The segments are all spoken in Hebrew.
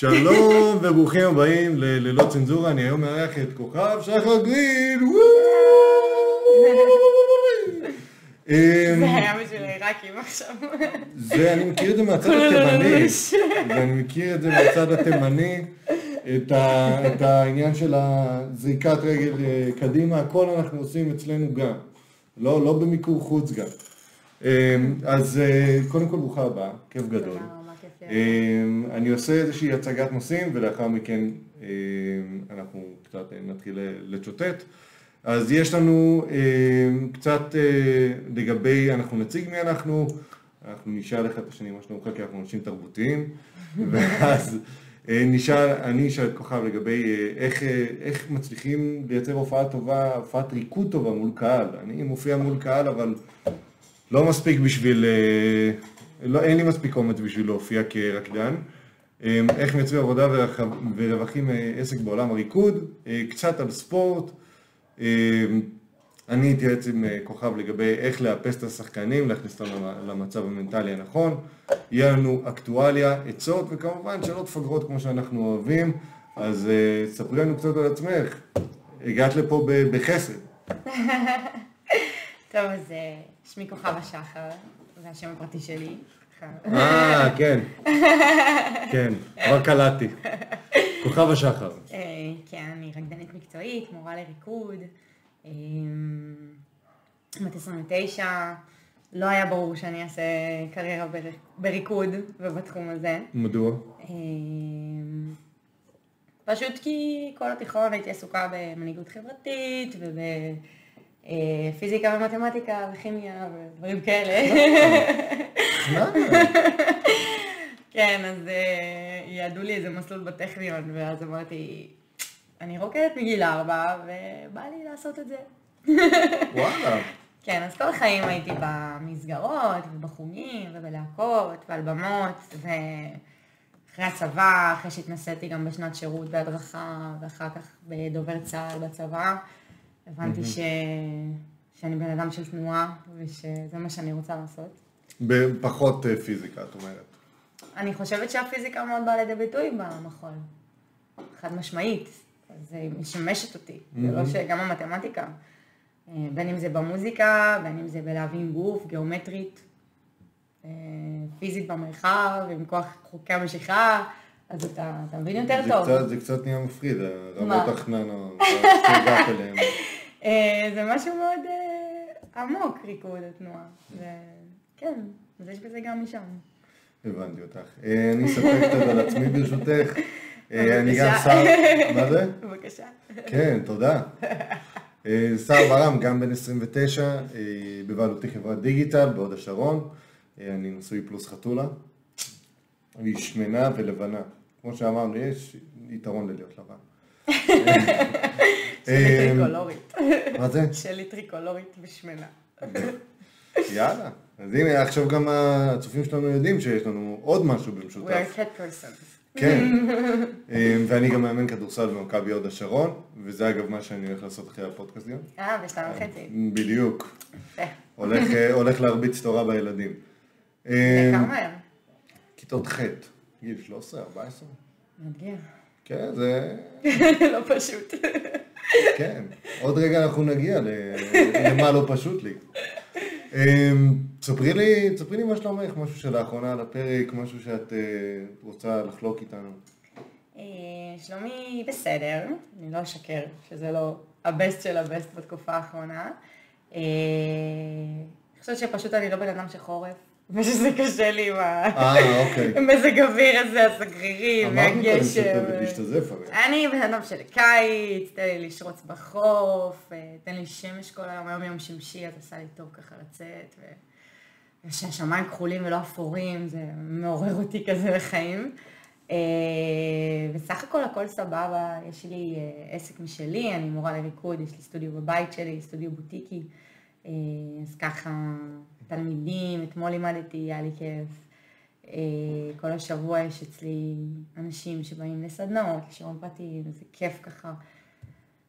שלום וברוכים הבאים ללא צנזורה, אני היום מארח את כוכב שחר גרין, זה היה בשביל העיראקים עכשיו. זה, אני מכיר את זה מהצד התימני, ואני מכיר את זה מהצד התימני, את העניין של הזריקת רגל קדימה, הכל אנחנו עושים אצלנו גם, לא, במיקור חוץ גם. אז קודם כל ברוכה הבאה, כיף גדול. אמ, אני עושה איזושהי הצגת נושאים ולאחר מכן אמ, אנחנו קצת נתחיל לצ'וטט. אז יש לנו אמ, קצת אה, לגבי, אנחנו נציג מי אנחנו, אנחנו נשאל אחד את השני מה שלומך כי אנחנו אנשים תרבותיים, ואז אה, נשאל, אני אשאל כוכב לגבי אה, איך, איך מצליחים לייצר הופעה טובה, הופעת ריקוד טובה מול קהל. אני מופיע מול קהל אבל לא מספיק בשביל לא, אין לי מספיק אומץ בשביל להופיע כרקדן. אמ, איך מייצרים עבודה ורווחים אה, עסק בעולם הריקוד, אה, קצת על ספורט. אמ, אני אתייעץ עם אה, כוכב לגבי איך לאפס את השחקנים, להכניס אותם למצב המנטלי הנכון. יהיה לנו אקטואליה, עצות, וכמובן שאלות פגרות כמו שאנחנו אוהבים. אז ספרי לנו קצת על עצמך. הגעת לפה בחסד. טוב, אז שמי כוכב השחר, זה השם הפרטי שלי. אה, כן. כן, כבר קלטתי. כוכב השחר. אה, כן, אני רקדנית מקצועית, מורה לריקוד. אה, בת 29, לא היה ברור שאני אעשה קריירה בריקוד ובתחום הזה. מדוע? אה, פשוט כי כל התיכון הייתי עסוקה במנהיגות חברתית וב... פיזיקה ומתמטיקה וכימיה ודברים כאלה. כן, אז אה, יעדו לי איזה מסלול בטכניון, ואז אמרתי, אני רוקדת מגיל ארבע, ובא לי לעשות את זה. וואלה. כן, אז כל החיים הייתי במסגרות, ובחוגים, ובלהקות, ועל במות, ואחרי הצבא, אחרי שהתנסיתי גם בשנת שירות בהדרכה, ואחר כך בדובר צה"ל בצבא, הבנתי ש... שאני בן אדם של תנועה, ושזה מה שאני רוצה לעשות. בפחות אה, פיזיקה, את אומרת. אני חושבת שהפיזיקה מאוד באה לידי ביטוי במחול. חד משמעית. זה משמשת אותי, זה לא שגם המתמטיקה. אה, בין אם זה במוזיקה, בין אם זה בלהבין גוף, גיאומטרית, אה, פיזית במרחב, עם כוח חוקי המשיכה, אז אתה, אתה מבין יותר זה טוב. קצת, זה קצת נהיה מפחיד, הרמות החננה, זה משהו מאוד עמוק, ריקוד התנועה. כן, אז יש בזה גם משם. הבנתי אותך. אה, אני אספר קצת על עצמי ברשותך. אה, אני גם שר... מה זה? בבקשה. כן, תודה. אה, שר ברם, גם בן 29, בבעלותי חברת דיגיטל בהוד השרון. אני נשוי פלוס חתולה. היא שמנה ולבנה. כמו שאמרנו, יש יתרון ללהיות לבן. שלי טריקולורית. מה זה? שלי טריקולורית ושמנה. יאללה. אז הנה, עכשיו גם הצופים שלנו יודעים שיש לנו עוד משהו במשותף. We are cat persons. כן, אמ, ואני גם מאמן כדורסל במכבי הוד השרון, וזה אגב מה שאני הולך לעשות אחרי הפודקאסט גם. אה, בשתיים וחצי. בדיוק. הולך להרביץ תורה בילדים. אמ, כמה? כיתות ח', גיל 13, 14. מדהים. כן, זה... לא פשוט. כן, עוד רגע אנחנו נגיע למה לא פשוט לי. אמ, ספרי לי, ספרי לי מה שלומך, משהו שלאחרונה על הפרק, משהו שאת אה, רוצה לחלוק איתנו. אה, שלומי בסדר, אני לא אשקר שזה לא הבסט של הבסט בתקופה האחרונה. אה, אני חושבת שפשוט אני לא בן אדם של חורף, ושזה קשה לי עם אוקיי. המזג אוויר הזה, הסגרירי, והגשם. אני בן אדם של קיץ, תן לי לשרוץ בחוף, תן לי שמש כל היום, היום יום שמשי, אז עשה לי טוב ככה לצאת. ושהשמיים כחולים ולא אפורים, זה מעורר אותי כזה לחיים. בסך הכל הכל סבבה, יש לי עסק משלי, אני מורה לריקוד, יש לי סטודיו בבית שלי, סטודיו בוטיקי, אז ככה תלמידים, אתמול לימדתי, היה לי כיף. כל השבוע יש אצלי אנשים שבאים לסדנאות, לשיעורים פרטיים, זה כיף ככה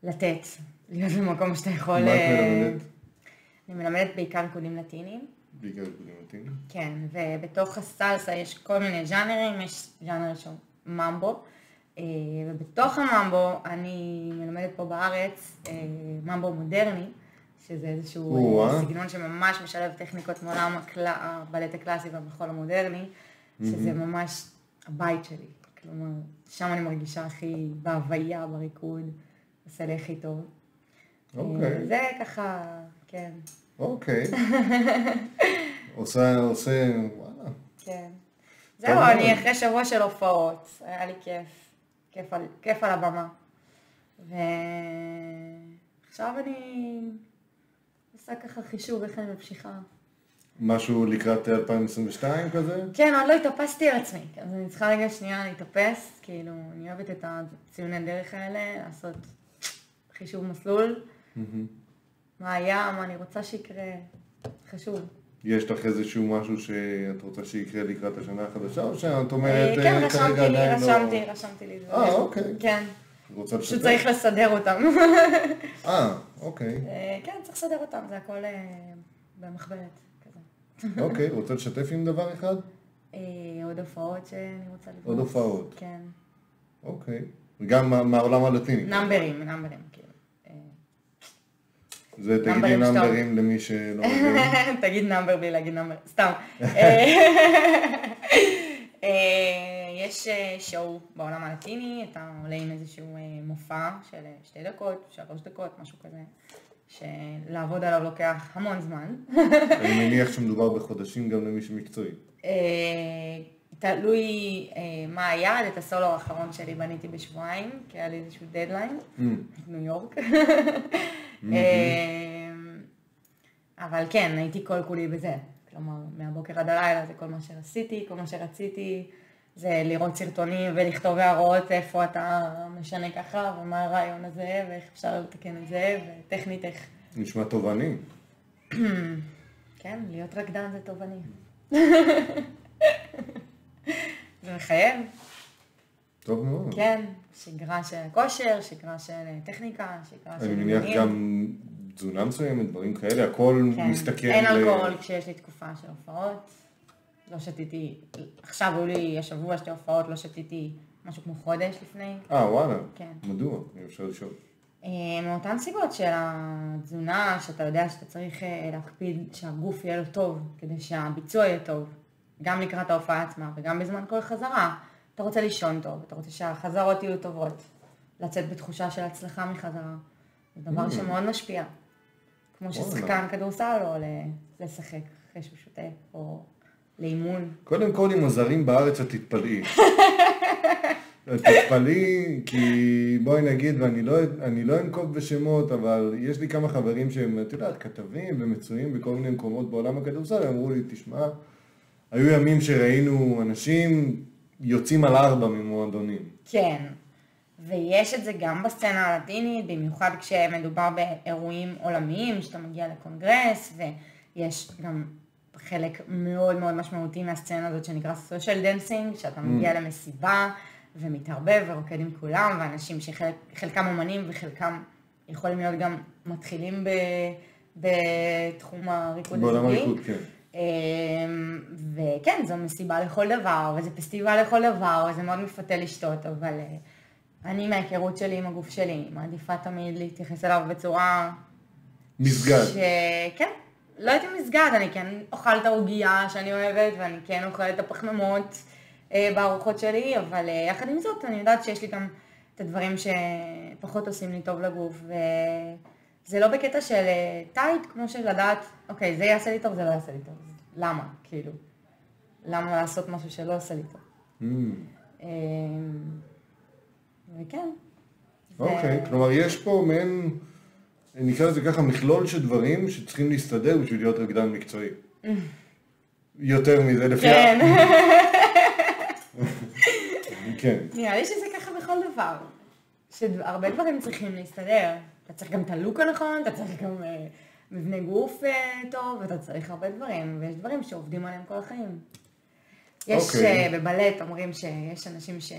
לתת, להיות במקום שאתה יכול... מה את מלמדת? אני מלמדת בעיקר ריקודים לטיניים. בעיקר ריקודים לטיניים? כן, ובתוך הסלסה יש כל מיני ז'אנרים, יש ז'אנר שהוא ממבו. ובתוך הממבו אני מלמדת פה בארץ ממבו מודרני, שזה איזשהו סגנון שממש משלב טכניקות מעולם הבלט הקלאסי והמחול המודרני, שזה ממש הבית שלי. כלומר, שם אני מרגישה הכי בהוויה, בריקוד, עושה לי הכי טוב. אוקיי. זה ככה, כן. אוקיי. עושה, עושה, וואלה. כן. זהו, אני אחרי שבוע של הופעות, היה לי כיף. כיף על, כיף על הבמה. ועכשיו אני עושה ככה חישוב איך אני ממשיכה. משהו לקראת 2022 כזה? כן, עוד לא התאפסתי על עצמי, אז אני צריכה רגע שנייה להתאפס, כאילו, אני אוהבת את הציוני דרך האלה, לעשות חישוב מסלול, מה היה, מה אני רוצה שיקרה, חשוב. יש לך איזשהו משהו שאת רוצה שיקרה לקראת השנה החדשה, או שאת אומרת כן, אה, רשמתי לי, רשמתי, רשמתי לי. אה, אוקיי. כן. פשוט צריך לסדר אותם. אה, אוקיי. אה, כן, צריך לסדר אותם, זה הכל במחברת. אוקיי, רוצה לשתף עם דבר אחד? עוד הופעות שאני רוצה לבנות. עוד הופעות. כן. אוקיי. גם מהעולם הלטיני. נאמברים, נאמברים, כאילו. זה תגידי נאמברים למי שלא מבין. תגיד נאמבר בלי להגיד נאמבר, סתם. יש שואו בעולם הלטיני, אתה עולה עם איזשהו מופע של שתי דקות, שלוש דקות, משהו כזה. שלעבוד עליו לוקח המון זמן. אני מניח שמדובר בחודשים גם למי שמקצועי. תלוי מה היעד, את הסולו האחרון שלי בניתי בשבועיים, כי היה לי איזשהו דדליין, ניו יורק. אבל כן, הייתי כל כולי בזה. כלומר, מהבוקר עד הלילה זה כל מה שרציתי, כל מה שרציתי זה לראות סרטונים ולכתוב הערות איפה אתה משנה ככה, ומה הרעיון הזה, ואיך אפשר לתקן את זה, וטכנית איך... נשמע תובעני. כן, להיות רקדן זה תובעני. זה מחייב. טוב מאוד. כן, שגרה של כושר, שגרה של טכניקה, שגרה של... אני מניח גם תזונה מסוימת, דברים כאלה, הכל כן. מסתכם. אין אלכוהול כשיש לי תקופה של הופעות. לא שתיתי, עכשיו היו לי השבוע שתי הופעות, לא שתיתי משהו כמו חודש לפני. אה, וואלה. כן. מדוע? אני אפשר לשאול. אה, מאותן סיבות של התזונה, שאתה יודע שאתה צריך אה, להקפיד שהגוף יהיה לו טוב, כדי שהביצוע יהיה טוב, גם לקראת ההופעה עצמה וגם בזמן כל חזרה. אתה רוצה לישון טוב, אתה רוצה שהחזרות יהיו טובות, לצאת בתחושה של הצלחה מחזרה. זה דבר mm. שמאוד משפיע. כמו ששחקן כדורסל לא לשחק אחרי שהוא שותה, או לאימון. קודם כל, עם הזרים בארץ את תתפלאי. תתפלאי, כי בואי נגיד, ואני לא, לא אנקוב בשמות, אבל יש לי כמה חברים שהם, את יודעת, כתבים ומצויים בכל מיני מקומות בעולם הכדורסל, אמרו לי, תשמע, היו ימים שראינו אנשים יוצאים על ארבע ממועדונים. כן, ויש את זה גם בסצנה הלטינית, במיוחד כשמדובר באירועים עולמיים, שאתה מגיע לקונגרס, ויש גם חלק מאוד מאוד משמעותי מהסצנה הזאת שנקרא social dancing, שאתה מגיע mm. למסיבה ומתערבב ורוקד עם כולם, ואנשים שחלקם אומנים וחלקם יכולים להיות גם מתחילים ב, בתחום הריקוד הזוגי. בעולם הריקוד, כן. אמ, וכן, זו מסיבה לכל דבר, וזה פסטיבל לכל דבר, וזה מאוד מפתה לשתות, אבל אה, אני מההיכרות שלי עם הגוף שלי, מעדיפה תמיד להתייחס אליו בצורה... מסגד. ש... כן, לא הייתי מסגד, אני כן אוכל את העוגייה שאני אוהבת, ואני כן אוכלת את הפחמימות אה, בארוחות שלי, אבל אה, יחד עם זאת, אני יודעת שיש לי גם את הדברים שפחות עושים לי טוב לגוף, וזה לא בקטע של אה, טייט, כמו של לדעת, אוקיי, זה יעשה לי טוב, זה לא יעשה לי טוב. למה? כאילו, למה לעשות משהו שלא עושה לי טוב? Mm. אה, וכן. אוקיי, זה... כלומר יש פה מעין... נקרא לזה ככה, מכלול של דברים שצריכים להסתדר בשביל להיות רקדן מקצועי. יותר מזה לפי... כן. כן. נראה לי שזה ככה בכל דבר. שהרבה דברים צריכים להסתדר. אתה צריך גם את הלוק הנכון, אתה צריך גם אה, מבנה גוף אה, טוב, אתה צריך הרבה דברים, ויש דברים שעובדים עליהם כל החיים. יש okay. אוקיי. אה, בבלט, אומרים שיש אנשים ש...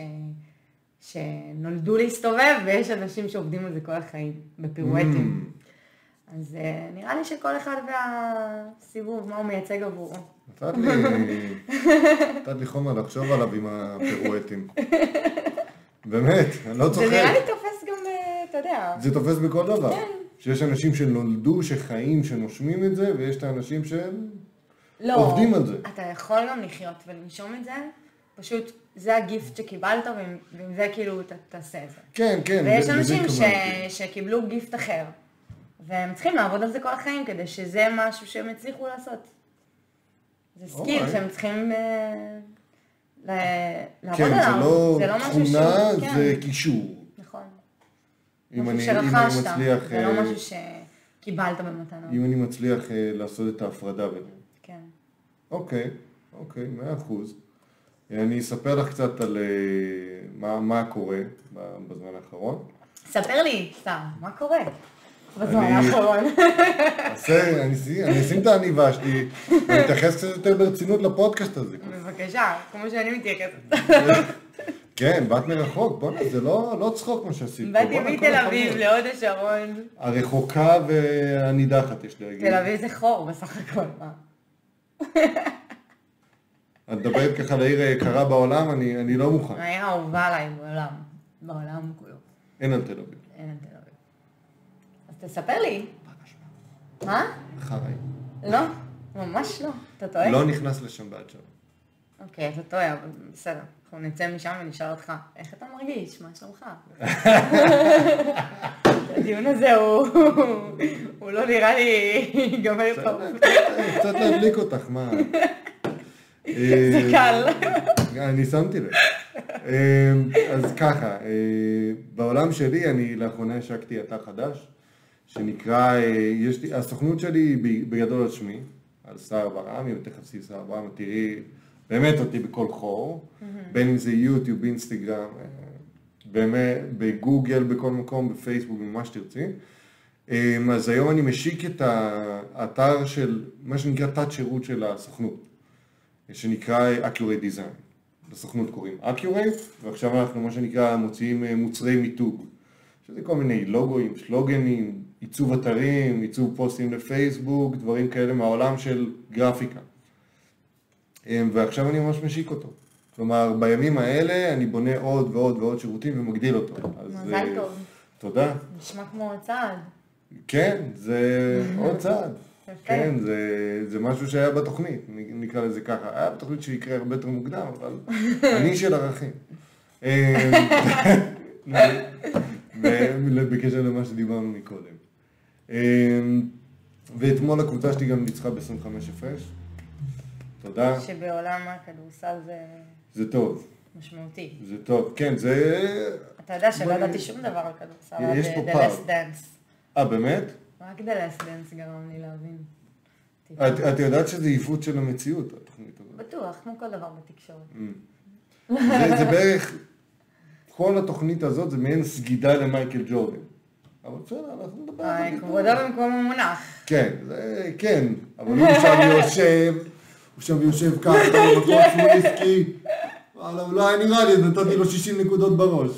שנולדו להסתובב, ויש אנשים שעובדים על זה כל החיים, בפירואטים. Mm. אז uh, נראה לי שכל אחד והסיבוב, מה הוא מייצג עבורו. נתת לי, נתת לי חומר לחשוב עליו עם הפירואטים. באמת, אני לא צוחק. זה נראה לי תופס גם, אה, אתה יודע. זה תופס בכל דבר. כן. שיש אנשים שנולדו, שחיים, שנושמים את זה, ויש את האנשים שהם לא, עובדים על זה. אתה יכול גם לחיות ולנשום את זה, פשוט זה הגיפט שקיבלת, ועם, זה כאילו ת, תעשה את זה. כן, כן. ויש אנשים ש. שקיבלו גיפט אחר, והם צריכים לעבוד על זה כל החיים, כדי שזה משהו שהם הצליחו לעשות. זה skill אוקיי. שהם צריכים אה, ל- לעבוד כן, עליו. זה לא משהו תכונה, שהוא- כן, זה קישור. נכון. אם אני, משהו אם אני מצליח, זה לא אה, משהו שקיבלת במתנה. אם אני מצליח אה, לעשות את ההפרדה ביניהם. כן. אוקיי, אוקיי, מאה אחוז. אני אספר לך קצת על אה, מה, מה קורה בזמן האחרון. ספר לי, סתם, מה קורה בזמן אני- האחרון? אני אשים- אני את העניבה שלי, ואני אתייחס קצת יותר ברצינות לפודקאסט הזה. בבקשה, כמו שאני מתייחסת. כן, באת מרחוק, בוא'נה, זה לא, לא צחוק מה שעשית. באתי מתל אביב. להוד השרון. הרחוקה והנידחת, יש להגיד. תל אביב זה חור בסך הכל, מה? את מדברת ככה לעיר היקרה בעולם, אני, אני לא מוכן. העיר האהובה עליי בעולם. בעולם כולו. אין על תל אביב. אין על תל אביב. אז תספר לי. מה? חראי. לא? ממש לא. אתה טועה? לא נכנס לשם בעד שם. אוקיי, אתה טועה, אבל בסדר. אנחנו נצא משם ונשאל אותך, איך אתה מרגיש? מה שלומך? הדיון הזה הוא הוא לא נראה לי ייגמר טוב. קצת להדליק אותך, מה? זה אה, קל. אני שמתי לב. אה, אז ככה, אה, בעולם שלי אני לאחרונה השקתי אתר חדש, שנקרא, יש לי, הסוכנות שלי בגדול על שמי, על סער ברעמי, ותכף סי סער ברעמי, תראי באמת אותי בכל חור, בין אם זה יוטיוב, אינסטגרם, באמת, בגוגל, בכל מקום, בפייסבוק, במה שתרצי. אז היום אני משיק את האתר של, מה שנקרא תת שירות של הסוכנות. שנקרא Accurate Design. בסוכנות קוראים Accurate, ועכשיו אנחנו מה שנקרא מוציאים אה, מוצרי מיתוג. שזה כל מיני לוגוים, שלוגנים, עיצוב אתרים, עיצוב פוסטים לפייסבוק, דברים כאלה מהעולם של גרפיקה. אה, ועכשיו אני ממש משיק אותו. כלומר, בימים האלה אני בונה עוד ועוד ועוד שירותים ומגדיל אותו. מזל אה, טוב. תודה. נשמע כמו צעד. כן, זה עוד צעד. יפה. כן, זה, זה משהו שהיה בתוכנית, נקרא לזה ככה. היה בתוכנית שיקרה הרבה יותר מוקדם, אבל אני של ערכים. אה, ו- בקשר למה שדיברנו מקודם. אה, ואתמול הקבוצה שלי גם ניצחה ב-25 הפרש. תודה, שבעולם הכדורסל זה זה טוב, משמעותי. זה טוב. כן, זה... אתה יודע שלא ידעתי שום דבר על כדורסל, יש עד פה The פער. אה, באמת? רק Last Dance גרם לי להבין. את, את יודעת שזה עיוות של המציאות, התוכנית הזאת. בטוח, כמו כל דבר בתקשורת. זה, זה בערך, כל התוכנית הזאת זה מעין סגידה למייקל ג'ורדן. אבל בסדר, אנחנו נדבר על זה. כבודו במקום המונח. כן, זה, כן, אבל הוא שם יושב, הוא שם יושב ככה, במקום וויסקי. וואלה, אולי נראה לי, נתתי לו 60 נקודות בראש.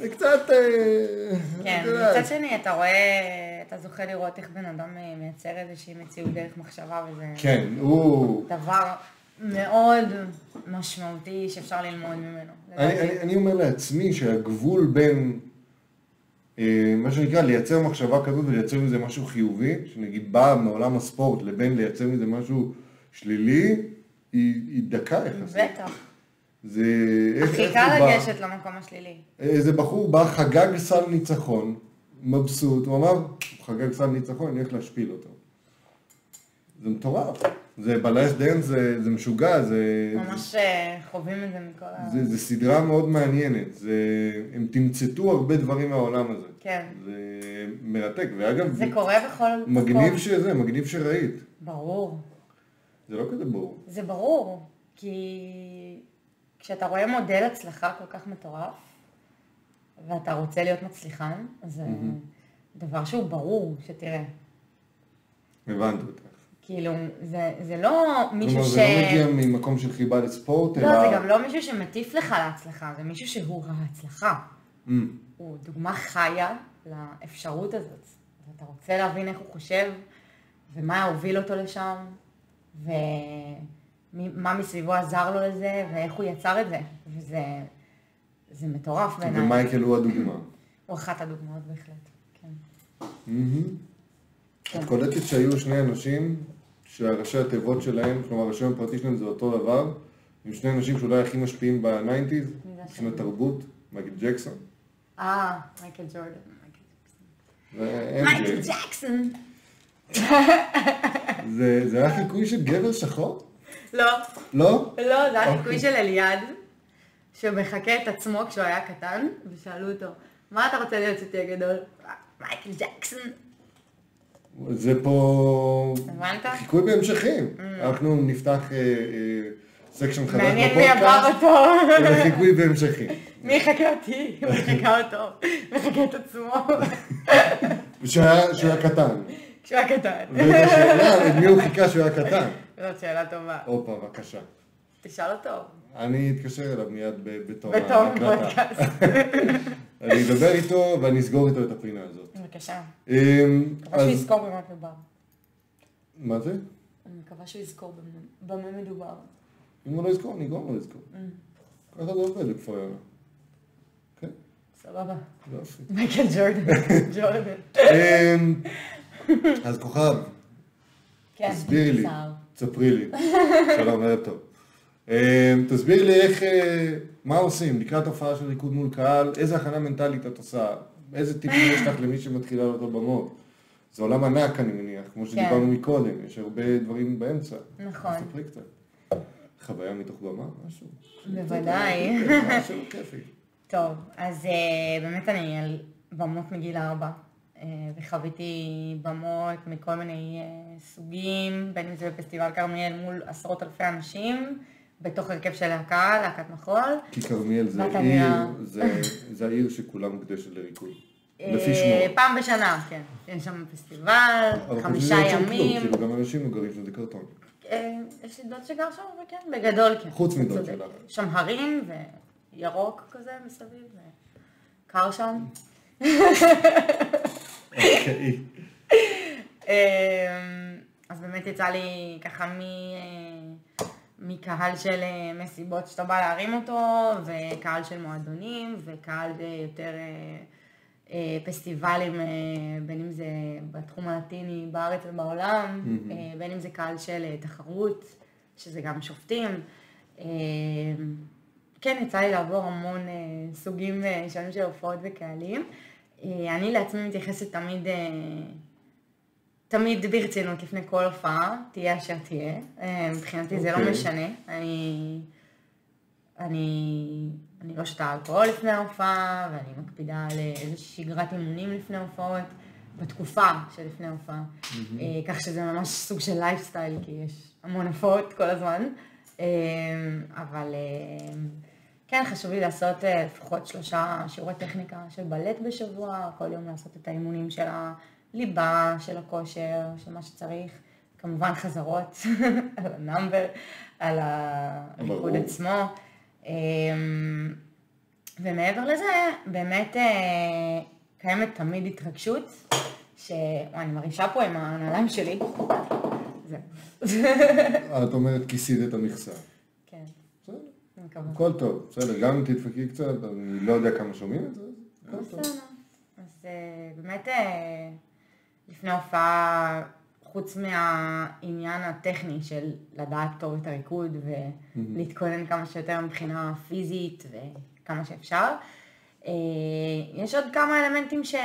זה קצת... אה, כן. מצד שני, אתה רואה, אתה זוכה לראות איך בן אדם אה, מייצר איזושהי מציאות דרך מחשבה, וזה כן, הוא... דבר מאוד משמעותי שאפשר ללמוד ממנו. אני. אני, אני אומר לעצמי שהגבול בין אה, מה שנקרא לייצר מחשבה כזאת ולייצר מזה משהו חיובי, שנגיד בא מעולם הספורט, לבין לייצר מזה משהו שלילי, היא, היא דקה יחסית. בטח. זה... הכי קל? לגשת למקום השלילי. איזה בחור בא, חגג סל ניצחון, מבסוט, הוא אמר, חגג סל ניצחון, אני הולך להשפיל אותו. זה מטורף. זה ב Last Dance, זה, זה משוגע, זה... ממש אה, חווים את זה מכל ה... זה, זה סדרה מאוד מעניינת, זה, הם תמצתו הרבה דברים מהעולם הזה. כן. זה מרתק, ואגב, זה קורה בכל מגניב מקום. שזה, מגניב שראית. ברור. זה לא כזה ברור. זה ברור, כי כשאתה רואה מודל הצלחה כל כך מטורף, ואתה רוצה להיות מצליחן, זה דבר שהוא ברור שתראה. הבנתי אותך. כאילו, זה, זה לא מישהו כלומר, ש... זה לא מגיע ממקום של חיבה לספורט, אלא... לא, זה גם לא מישהו שמטיף לך להצלחה, זה מישהו שהוא ההצלחה. Mm, הוא דוגמה חיה לאפשרות הזאת. ואתה רוצה להבין איך הוא חושב, ומה הוביל אותו לשם, ו... מה מסביבו עזר לו לזה, ואיך הוא יצר את זה. וזה זה מטורף בעיניי. ומייקל הוא הדוגמה. הוא אחת הדוגמאות בהחלט. את קולטת שהיו שני אנשים שהראשי התיבות שלהם, כלומר השם הפרטי שלהם זה אותו דבר, עם שני אנשים שאולי הכי משפיעים ב nineties, מבחינת תרבות, מייקל ג'קסון. אה, מייקל ג'ורדן. מייקל ג'קסון. זה היה חיקוי של גבר שחור? לא. לא? לא, זה היה חיקוי אוקיי. של אליעד, שמחקה את עצמו כשהוא היה קטן, ושאלו אותו, מה אתה רוצה להיות כשתהיה גדול? מייקל ג'קסון. זה פה חיקוי בהמשכים. Mm. אנחנו נפתח section אה, אה, חדש בפודקאסט. מעניין מי עבר אותו. חיקוי בהמשכים. מי יחקה אותי? הוא יחקה אותו. מחקה את עצמו. כשהוא היה קטן. כשהוא היה קטן. וזו שאלה, את מי הוא חיקה כשהוא היה קטן? זאת שאלה טובה. הופה, בבקשה. תשאל אותו. אני אתקשר אליו מיד בתום הפודקאסט. אני אדבר איתו ואני אסגור איתו את הפינה הזאת. בבקשה. אמ, מקווה שהוא יזכור במה מדובר. מה זה? אני מקווה שהוא יזכור במה מדובר. אם הוא לא יזכור, אני גם לא אזכור. Mm. ככה זה עובד לכפר יונה. כן? סבבה. מייקל ג'ורדן. ג'ורדן. אמ, אז כוכב, כן, תסבירי לי. תספרי לי. שלום, ערב טוב. אמ, תסבירי לי איך, אה, מה עושים לקראת הופעה של ריקוד מול קהל, איזה הכנה מנטלית את עושה, איזה טיפים יש לך למי שמתחילה לעלות לבמות. זה עולם ענק אני מניח, כמו שדיברנו מקודם, יש הרבה דברים באמצע. נכון. תספרי קצת. חוויה מתוך במה, משהו. בוודאי. משהו כיפי. טוב, אז אה, באמת אני על במות מגיל ארבע, אה, וחוויתי במות מכל מיני אה, סוגים, בין אם זה בפסטיבל כרמיאל מול עשרות אלפי אנשים, בתוך הרכב של להקה, להקת מחול. כי כרמיאל זה עיר, זה- זה העיר שכולה מוקדשת לריקוד. אה, לפי שמו. פעם בשנה, כן. יש שם פסטיבל, אבל חמישה שם ימים. כאילו גם אנשים לא גרים שזה קרטון. אה, יש לי דוד שגר שם, וכן, בגדול כן. חוץ מדוד. שלך. שם הרים וירוק כזה מסביב, וקר שם. אוקיי. אמ, אז באמת יצא לי ככה מ... מקהל של אה, מסיבות שאתה בא להרים אותו, וקהל של מועדונים, וקהל אה, יותר אה, פסטיבלים, בין אם זה בתחום הלטיני בארץ ובעולם. אה, בין אם זה קהל של תחרות, שזה גם שופטים. כן, יצא לי לעבור המון סוגים שונים של הופעות וקהלים. אני לעצמי מתייחסת תמיד, תמיד ברצינות לפני כל הופעה, תהיה אשר תהיה. אה, מבחינתי זה לא אוקיי. משנה. אני, אני, אני לא שותה אלכוהול לפני ההופעה, ואני מקפידה על אה, איזושהי שגרת אימונים לפני הופעות, בתקופה שלפני ההופעה. אה, כך שזה ממש סוג של לייפסטייל, כי יש המון הופעות כל הזמן. אבל כן, חשוב לי לעשות לפחות שלושה שיעורי טכניקה של בלט בשבוע, כל יום לעשות את האימונים של הליבה, של הכושר, של מה שצריך. כמובן חזרות על ה number, על הריקוד. עצמו. אה, ומעבר לזה, באמת אה, קיימת תמיד התרגשות, שאני מרעישה פה עם הנעליים שלי. זהו. את אומרת כיסית את המכסה. כן, בסדר. הכל טוב, בסדר, גם אם תדפקי קצת, אני לא יודע כמה שומעים את זה, הכל טוב. בסדר. אז אה, באמת אה, לפני הופעה, חוץ מהעניין הטכני של לדעת טוב את הריקוד ולהתכונן כמה שיותר מבחינה פיזית וכמה שאפשר, אה, יש עוד כמה אלמנטים שהם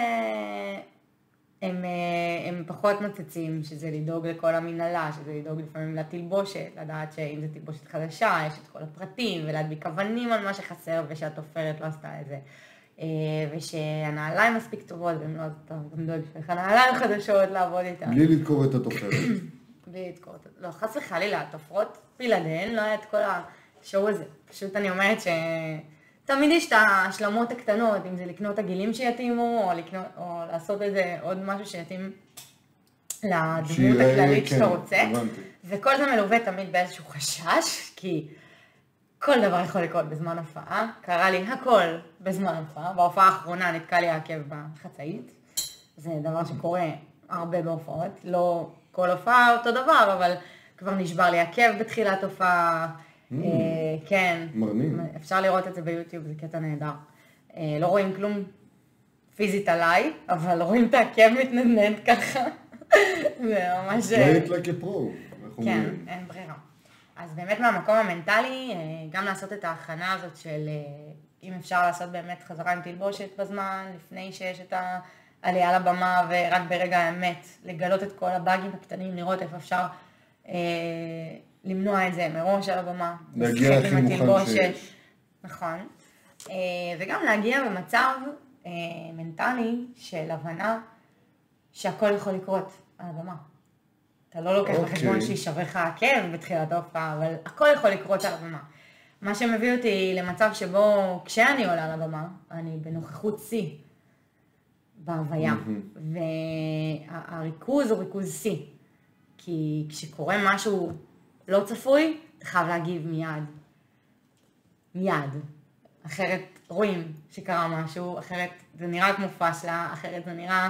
אה, הם פחות נוצצים, שזה לדאוג לכל המנהלה, שזה לדאוג לפעמים לתלבושת, לדעת שאם זו תלבושת חדשה, יש את כל הפרטים, ולהדביק אבנים על מה שחסר, ושהתופרת לא עשתה את זה. אה, ושהנעליים מספיק טובות, ואם לא, אז אתה גם דואג לך נעליים חדשות לעבוד איתן. בלי לדקור את התופרת. בלי לדקור את לא, חס וחלילה, התופרות בלעדיהן לא היה את כל השואו הזה. פשוט אני אומרת שתמיד יש את ההשלמות הקטנות, אם זה לקנות עגילים שיתאימו, או, לקנות, או לעשות איזה עוד משהו שיתאים לדמות הכללית כן, שאתה רוצה. הבנתי. וכל זה מלווה תמיד באיזשהו חשש, כי כל דבר יכול לקרות בזמן הופעה. קרה לי הכל בזמן הופעה. בהופעה האחרונה נתקע לי העקב בחצאית. זה דבר שקורה הרבה בהופעות. לא כל הופעה אותו דבר, אבל כבר נשבר לי עקב בתחילת הופעה. Mm. אה, כן. מרנין. אפשר לראות את זה ביוטיוב, זה קטע נהדר. אה, לא רואים כלום פיזית עליי, אבל רואים את העקב מתנדנד ככה. זה ממש... a pro. איך כן? אין ברירה. אז באמת מהמקום המנטלי, אה, גם לעשות את ההכנה הזאת של אה, אם אפשר לעשות באמת חזרה עם תלבושת בזמן, לפני שיש את העלייה לבמה, ורק ברגע האמת, לגלות את כל הבאגים הקטנים, לראות איפה אפשר אה, למנוע את זה מראש על הבמה. להגיע הכי מוכן. שיש. נכון. אה, וגם להגיע במצב אה, מנטלי של הבנה שהכל יכול לקרות על הבמה. אתה לא לוקח אוקיי. בחשבון שישבר לך עקב בתחילת ההופעה, אבל הכל יכול לקרות על הבמה. מה שמביא אותי למצב שבו כשאני עולה לבמה, אני בנוכחות שיא בהוויה. והריכוז הוא ריכוז שיא. כי כשקורה משהו לא צפוי, אתה חייב להגיב מיד. מיד. אחרת רואים שקרה משהו, אחרת זה נראה כמו פאשלה, אחרת זה נראה אה,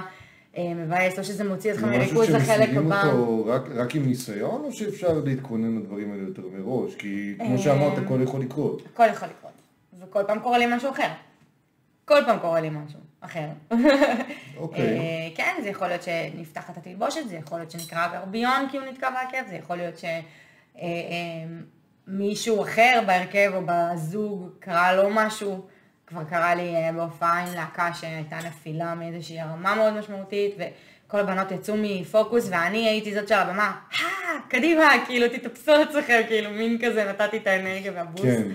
מבאס, או שזה מוציא אותך זה משהו מריכוז לחלק הבא. אותו רק, רק עם ניסיון, או שאפשר להתכונן לדברים האלה יותר מראש? כי כמו אה, שאמרת, הכל יכול לקרות. הכל יכול לקרות. וכל פעם קורה לי משהו אחר. כל פעם קורה לי משהו אחר. אוקיי. אה, כן, זה יכול להיות שנפתחת התלבושת, זה יכול להיות שנקרא גרביון כי הוא נתקע בעקב, זה יכול להיות שמישהו אחר בהרכב או בזוג קרה לו משהו. כבר קרה לי אה, בהופעה עם להקה שהייתה נפילה מאיזושהי רמה מאוד משמעותית, וכל הבנות יצאו מפוקוס, ואני הייתי זאת של הבמה, קדימה, כאילו, תתאפסו עצמכם, כאילו, מין כזה, נתתי את האנרגיה והבוסט. כן.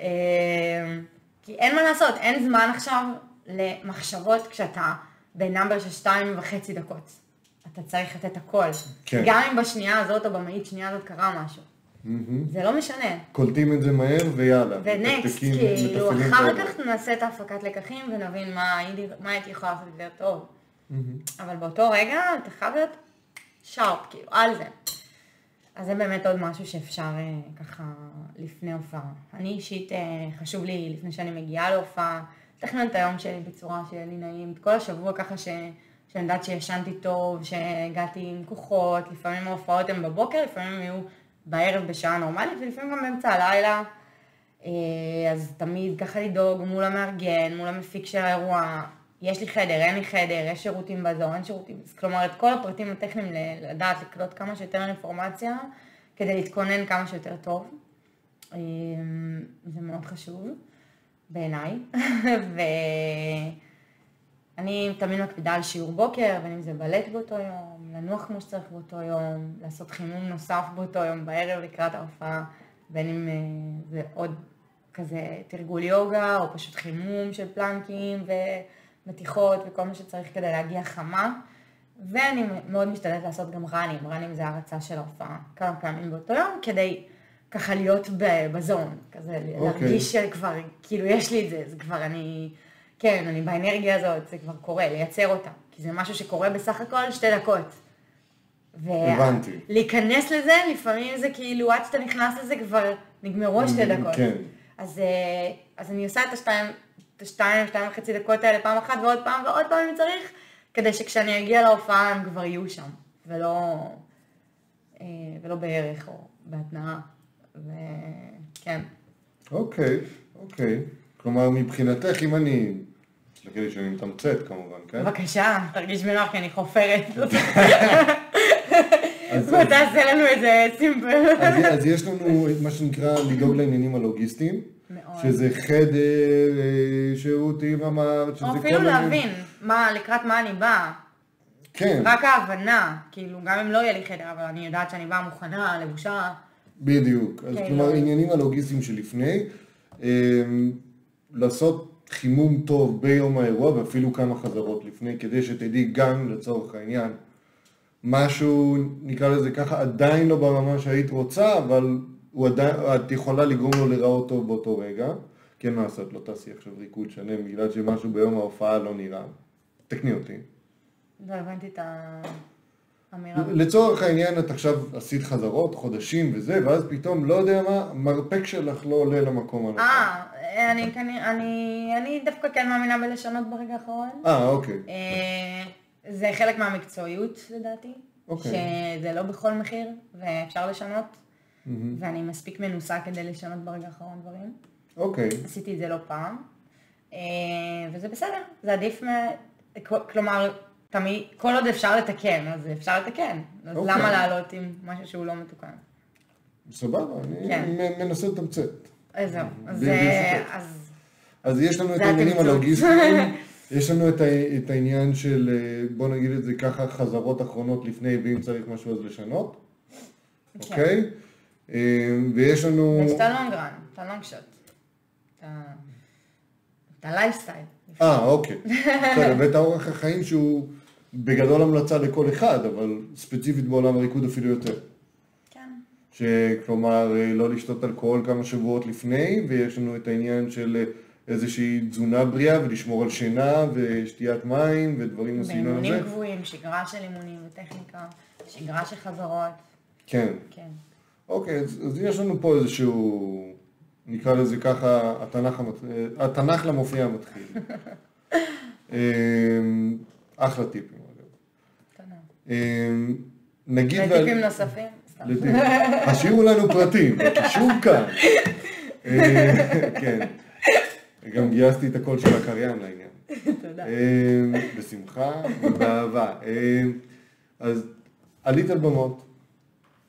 אה, כי אין מה לעשות, אין זמן עכשיו למחשבות כשאתה בנאמבר של שתיים וחצי דקות. אתה צריך לתת הכל. כן. גם אם בשנייה הזאת או במאית שנייה הזאת קרה משהו. מהמם. זה לא משנה. קולטים את זה מהר ויאללה. ונקסט, כאילו, אחר. כך נעשה את ההפקת לקחים ונבין מה הייתי מה הייתי יכולה לעשות יותר טוב. אבל באותו רגע אתה חייב להיות שרפ, כאילו, על זה. אז זה באמת עוד משהו שאפשר אה, ככה לפני הופעה. אני אישית, אה, חשוב לי, לפני שאני מגיעה להופעה, לתכנן את היום שלי בצורה שיהיה לי נעים, את כל השבוע ככה ש... שאני יודעת שישנתי טוב, שהגעתי עם כוחות, לפעמים ההופעות הן בבוקר, לפעמים הן יהיו בערב בשעה נורמלית, ולפעמים גם באמצע הלילה. אה, אז תמיד ככה לדאוג מול המארגן, מול המפיק של האירוע, יש לי חדר, אין לי חדר, יש שירותים באזור, אין שירותים. אז כלומר, את כל הפרטים הטכניים לדעת לקלוט כמה שיותר אינפורמציה, כדי להתכונן כמה שיותר טוב. אה, זה מאוד חשוב בעיניי. ואני תמיד מקפידה על שיעור בוקר, בין אם זה בלט באותו יום, לנוח כמו שצריך באותו יום, לעשות חימום נוסף באותו יום בערב לקראת ההופעה, בין אם אה, זה עוד כזה תרגול יוגה, או פשוט חימום של פלנקים ומתיחות וכל מה שצריך כדי להגיע חמה. ואני מאוד משתדלת לעשות גם ראנים, ראנים זה הרצה של ההופעה, כמה פעמים באותו יום, כדי ככה להיות בזון, כזה אוקיי. להרגיש שכבר, כאילו יש לי את זה, זה כבר אני, כן, אני באנרגיה הזאת, זה כבר קורה, לייצר אותה, כי זה משהו שקורה בסך הכל שתי דקות. הבנתי. להיכנס לזה, לפעמים זה כאילו, עד שאתה נכנס לזה כבר נגמרו השתי דקות. כן. אז, אה, אז אני עושה את השתיים, את השתיים, שתיים וחצי דקות האלה פעם אחת ועוד פעם ועוד פעם אם צריך, כדי שכשאני אגיע להופעה הם כבר יהיו שם, ולא, אה, ולא בערך או בהתנאה. וכן. אוקיי, אוקיי. כלומר, מבחינתך, אם אני... תסלחי לי שאני מתמצת כמובן, כן? בבקשה, תרגיש בנוח כי אני חופרת. בוא תעשה לנו איזה סימפל. אז, יש לנו מה שנקרא לדאוג לעניינים הלוגיסטיים, מאוד. שזה חדר, אה, שירותים אמרת, שזה או כל אפילו מיני... להבין מה, לקראת מה אני באה. כן, רק ההבנה, כאילו, גם אם לא יהיה לי חדר, אבל אני יודעת שאני באה מוכנה, לבושה. בדיוק. אז כן, כלומר. עניינים הלוגיסטיים שלפני, אה, לעשות חימום טוב ביום האירוע, ואפילו כמה חזרות לפני, כדי שתדעי גם, לצורך העניין, משהו, נקרא לזה ככה, עדיין לא ברמה שהיית רוצה, אבל עדיין, את יכולה לגרום לו להיראות טוב באותו רגע. כן, מה לעשות, לא תעשי עכשיו ריקוד שלם בגלל שמשהו ביום ההופעה לא נראה. תקני אותי. לא הבנתי את האמירה. לצורך העניין את עכשיו עשית חזרות, חודשים וזה, ואז פתאום, לא יודע מה, מרפק שלך לא עולה למקום הנכון. אה, אני כנראה- אני אני דווקא כן מאמינה בלשנות ברגע האחרון. אה, אוקיי. אה, זה חלק מהמקצועיות לדעתי. אוקיי. שזה לא בכל מחיר ואפשר לשנות, ואני מספיק מנוסה כדי לשנות ברגע האחרון דברים. אוקיי. עשיתי את זה לא פעם, אה, וזה בסדר, זה עדיף מ... כלומר, תמיד, כל עוד אפשר לתקן, אז אפשר לתקן. אז אוקיי. למה לעלות עם משהו שהוא לא מתוקן? סבבה, אני כן. מנסה לתמצת. אז זהו, אז. אז יש לנו את העניינים. הלוגיסטיים, יש לנו את, ה- את העניין של, אה, בוא נגיד את זה ככה, חזרות אחרונות לפני, ואם צריך משהו אז לשנות, כן. אוקיי? אה, ויש לנו... יש את הלונג רן, את הלונג שוט, את הלייפסטייל. אה, אוקיי. בסדר, ואת האורח החיים שהוא בגדול המלצה לכל אחד, אבל ספציפית בעולם הריקוד אפילו יותר. כן. שכלומר, אה, לא לשתות אלכוהול כמה שבועות לפני, ויש לנו את העניין של איזושהי תזונה בריאה, ולשמור על שינה, ושתיית מים, ודברים בסגנון באימונים הזה. קבועים, שגרה של אימונים וטכניקה, שגרה של חזרות, כן. כן. אוקיי, אז, אז יש לנו פה איזשהו, נקרא לזה ככה, התנ"ך, המת... התנ"ך למופיע המתחיל. אמ, אחלה טיפים, אגב. תודה. אמ, נגיד... וטיפים נוספים? סתם. השאירו לנו פרטים, הקישור כאן. אה, כן. גם גייסתי את הקול של הקריין לעניין. תודה. אמ, בשמחה ובאהבה. אמ, אז עלית על במות,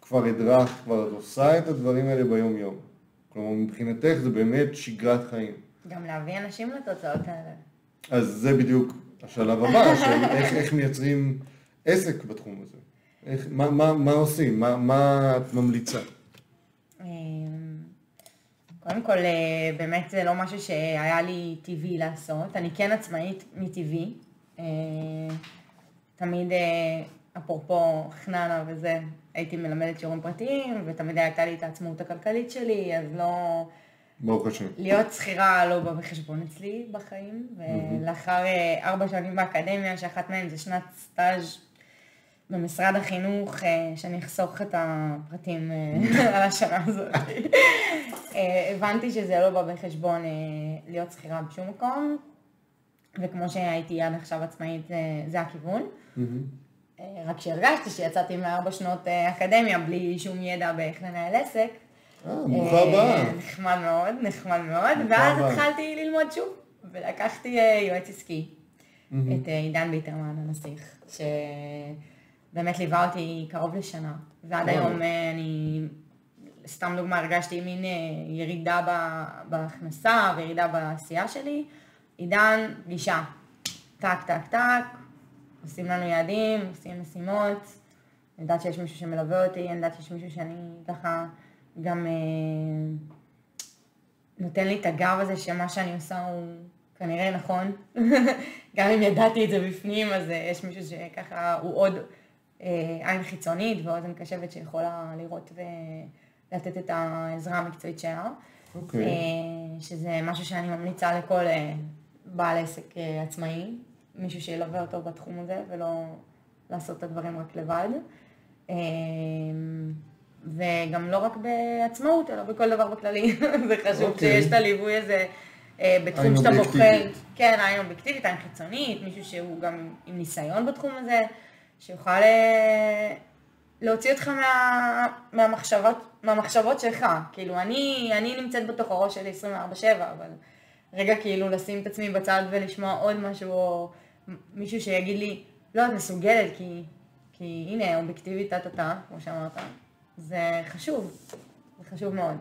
כבר הדרכת, כבר את עושה את הדברים האלה ביום יום. כלומר, מבחינתך זה באמת שגרת חיים. גם להביא אנשים לתוצאות האלה. אז זה בדיוק השלב הבא, של איך, איך מייצרים עסק בתחום הזה. איך, מה, מה, מה עושים? מה, מה את ממליצה? קודם כל, אה, באמת זה לא משהו שהיה לי טבעי לעשות. אני כן עצמאית מטבעי. אה, תמיד, אה, אפרופו חננה וזה, הייתי מלמדת שיעורים פרטיים, ותמיד הייתה לי את העצמאות הכלכלית שלי, אז לא... ברוך השם. להיות שכירה לא בא בחשבון אצלי בחיים, ולאחר ארבע שנים באקדמיה, שאחת מהן זה שנת סטאז' במשרד החינוך, אה, שאני אחסוך את הפרטים אה, על השנה הזאת. אה, הבנתי שזה לא בא בחשבון להיות שכירה בשום מקום, וכמו שהייתי עד עכשיו עצמאית, זה, הכיוון. אה, רק שהרגשתי שיצאתי מארבע שנות אקדמיה בלי שום ידע באיך לנהל עסק. אה, ברוכה הבאה. אה, נחמד מאוד, נחמד מאוד, ואז. התחלתי ללמוד שוב, ולקחתי יועץ עסקי, את אה, עידן ביטרמן הנסיך, שבאמת ליווה אותי קרוב לשנה, ועד. היום אה, אני, סתם דוגמה, הרגשתי מין אה, ירידה בהכנסה וירידה בעשייה שלי. עידן, גישה, טק, טק, טק, עושים לנו יעדים, עושים משימות, אני יודעת שיש מישהו שמלווה אותי, אני יודעת שיש מישהו שאני ככה גם אה, נותן לי את הגב הזה שמה שאני עושה הוא כנראה נכון. גם אם ידעתי את זה בפנים, אז יש מישהו שככה הוא עוד עין חיצונית ואוזן קשבת שיכולה לראות ולתת את העזרה המקצועית שלה. אוקיי. אה, שזה משהו שאני ממליצה לכל אה, בעל עסק אה, עצמאי, מישהו שילווה אותו בתחום הזה ולא לעשות את הדברים רק לבד. אה, וגם לא רק בעצמאות, אלא בכל דבר בכללי. זה חשוב אוקיי. שיש את הליווי הזה אה, בתחום שאתה בוחר. כן, עין אובייקטיבית, עין חיצונית, מישהו שהוא גם עם ניסיון בתחום הזה, שיוכל אה, להוציא אותך מה, מהמחשבות, מהמחשבות שלך. כאילו, אני, אני נמצאת בתוך הראש שלי 24/7, אבל רגע כאילו לשים את עצמי בצד ולשמוע עוד משהו, או מישהו שיגיד לי, לא, את מסוגלת, כי, כי הנה, אובייקטיבית טה-טה-טה, כמו שאמרת. זה חשוב, זה חשוב מאוד.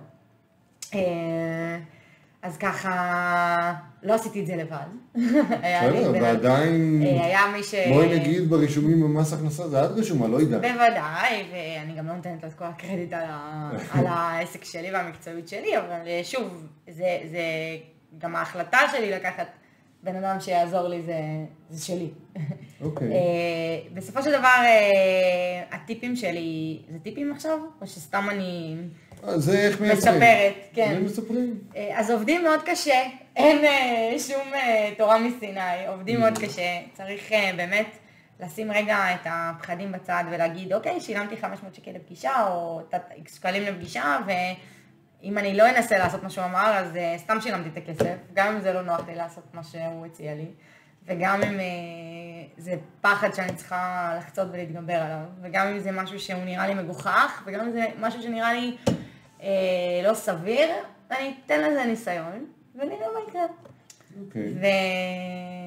אז ככה, לא עשיתי את זה לבד. בסדר, ועדיין, היה מי ש... בואי נגיד ברישומים במס הכנסה, זה את רשומה, לא עידן. בוודאי, ואני גם לא נותנת לו את כל הקרדיט על, ה... על העסק שלי והמקצועיות שלי, אבל אה, שוב, זה, זה גם ההחלטה שלי לקחת בן אדם שיעזור לי, זה, זה שלי. אוקיי. אה, בסופו של דבר, אה, הטיפים שלי, זה טיפים עכשיו? או שסתם אני זה איך מייצרים. מספרת? כן. זה מספרים. אה, אז עובדים מאוד קשה, אין אה, שום אה, תורה מסיני, עובדים מאוד קשה, צריך באמת לשים רגע את הפחדים בצד ולהגיד, אוקיי, שילמתי 500 שקל לפגישה, או שקלים לפגישה, ואם אני לא אנסה לעשות מה שהוא אמר, אז סתם שילמתי את הכסף, גם אם זה לא נוח לי לעשות מה שהוא הציע לי. וגם אם זה פחד שאני צריכה לחצות ולהתגבר עליו, וגם אם זה משהו שהוא נראה לי מגוחך, וגם אם זה משהו שנראה לי אה, לא סביר, אני אתן לזה ניסיון, ונראה מה יקרה. Okay. אוקיי.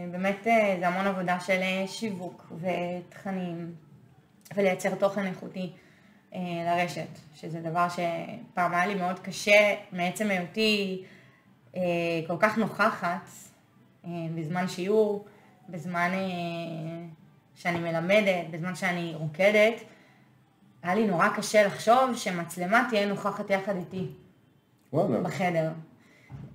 ובאמת אה, זה המון עבודה של אה, שיווק ותכנים, ולייצר תוכן איכותי אה, לרשת, שזה דבר שפעם היה לי מאוד קשה מעצם היותי אה, כל כך נוכחת אה, בזמן שיעור. בזמן אה, שאני מלמדת, בזמן שאני רוקדת, היה לי נורא קשה לחשוב שמצלמה תהיה נוכחת יחד איתי. וואלה. בחדר.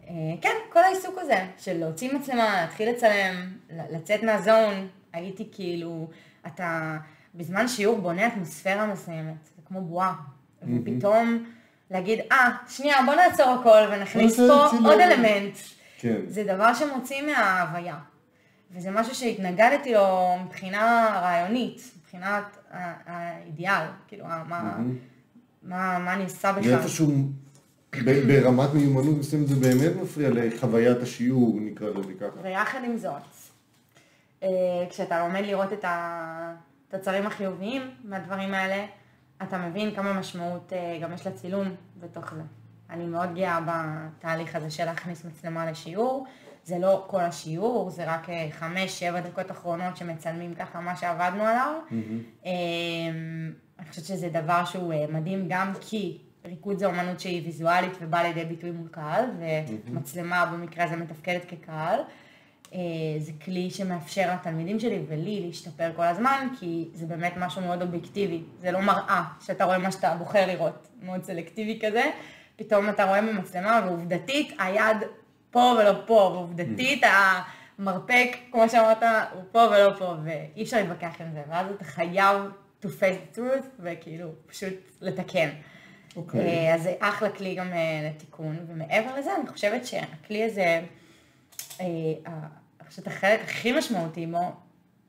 אה, כן, כל העיסוק הזה של להוציא מצלמה, להתחיל לצלם, לצאת מהזון, הייתי כאילו, אתה בזמן שיעור בונה אטמוספירה מסוימת, זה כמו בועה, ופתאום להגיד, אה, שנייה, בוא נעצור הכל ונכניס פה עוד אלמנט. כן. זה דבר שמוציא מההוויה. וזה משהו שהתנגדתי לו מבחינה רעיונית, מבחינת האידיאל, כאילו, מה, מה, מה אני עושה בכלל. ואיפשהו ברמת מיומנות מסוימת זה באמת מפריע לחוויית השיעור, נקרא לזה ככה. ויחד עם זאת, אה, כשאתה לומד לראות את התוצרים החיוביים מהדברים האלה, אתה מבין כמה משמעות אה, גם יש לצילום בתוך זה. אני מאוד גאה בתהליך הזה של להכניס מצלמה לשיעור. זה לא כל השיעור, זה רק אה, חמש, שבע דקות אחרונות שמצלמים ככה מה שעבדנו עליו. Mm-hmm. אני חושבת שזה דבר שהוא אה, מדהים גם כי ריקוד זה אומנות שהיא ויזואלית ובאה לידי ביטוי מול קהל, ומצלמה במקרה הזה מתפקדת כקהל. אה, זה כלי שמאפשר לתלמידים שלי ולי להשתפר כל הזמן, כי זה באמת משהו מאוד אובייקטיבי. זה לא מראה שאתה רואה מה שאתה בוחר לראות, מאוד סלקטיבי כזה. פתאום אתה רואה במצלמה, ועובדתית היד פה ולא פה, ועובדתית המרפק, כמו שאמרת, הוא פה ולא פה, ואי אפשר להתווכח עם זה, ואז אתה חייב to face the truth, וכאילו פשוט לתקן. Okay. אוקיי. אה, אז זה אחלה כלי גם אה, לתיקון, ומעבר לזה אני חושבת שהכלי הזה, אה, אני חושבת החלק הכי משמעותי בו,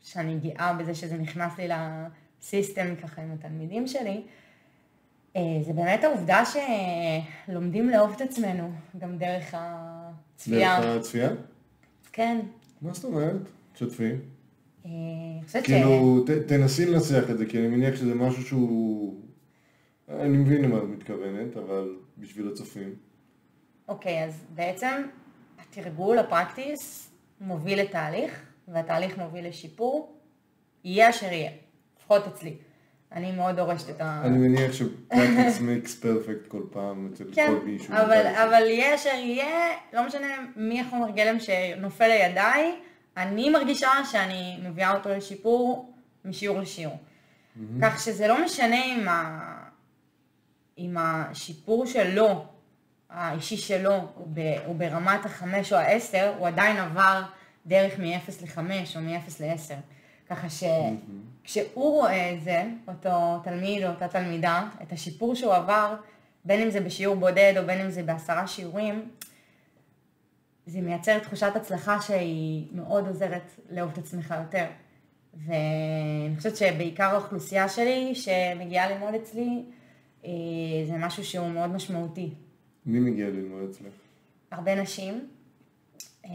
שאני גאה בזה שזה נכנס לי לסיסטם ככה עם התלמידים שלי, זה באמת העובדה שלומדים לאהוב את עצמנו, גם דרך ה... צפייה. דרך הצפייה? כן. מה זאת אומרת? תשתפי. אה. כאילו, תנסי לנסח את זה, כי אני מניח שזה משהו שהוא... אני מבין למה את מתכוונת, אבל בשביל הצופים. אוקיי, אז בעצם התרגול, הפרקטיס, מוביל לתהליך, והתהליך מוביל לשיפור, יהיה אשר יהיה, לפחות אצלי. אני מאוד דורשת את ה... אני מניח ש-practice makes perfect כל פעם אצל כן, כל מישהו. אבל, אבל יהיה אשר יהיה, לא משנה מי החומר גלם שנופל לידיי, אני מרגישה שאני מביאה אותו לשיפור משיעור לשיעור. כך שזה לא משנה אם, ה... אם השיפור שלו, האישי שלו, הוא, ב... הוא ברמת החמש או העשר, הוא עדיין עבר דרך מ-0 ל-5 או מ-0 ל-10. ככה שכשהוא רואה את זה, אותו תלמיד או אותה תלמידה, את השיפור שהוא עבר, בין אם זה בשיעור בודד או בין אם זה בעשרה שיעורים, זה מייצר תחושת הצלחה שהיא מאוד עוזרת לאהוב את עצמך יותר. ואני חושבת שבעיקר האוכלוסייה שלי שמגיעה ללמוד אצלי, אה, זה משהו שהוא מאוד משמעותי. מי מגיע ללמוד אצלך? הרבה נשים, אה,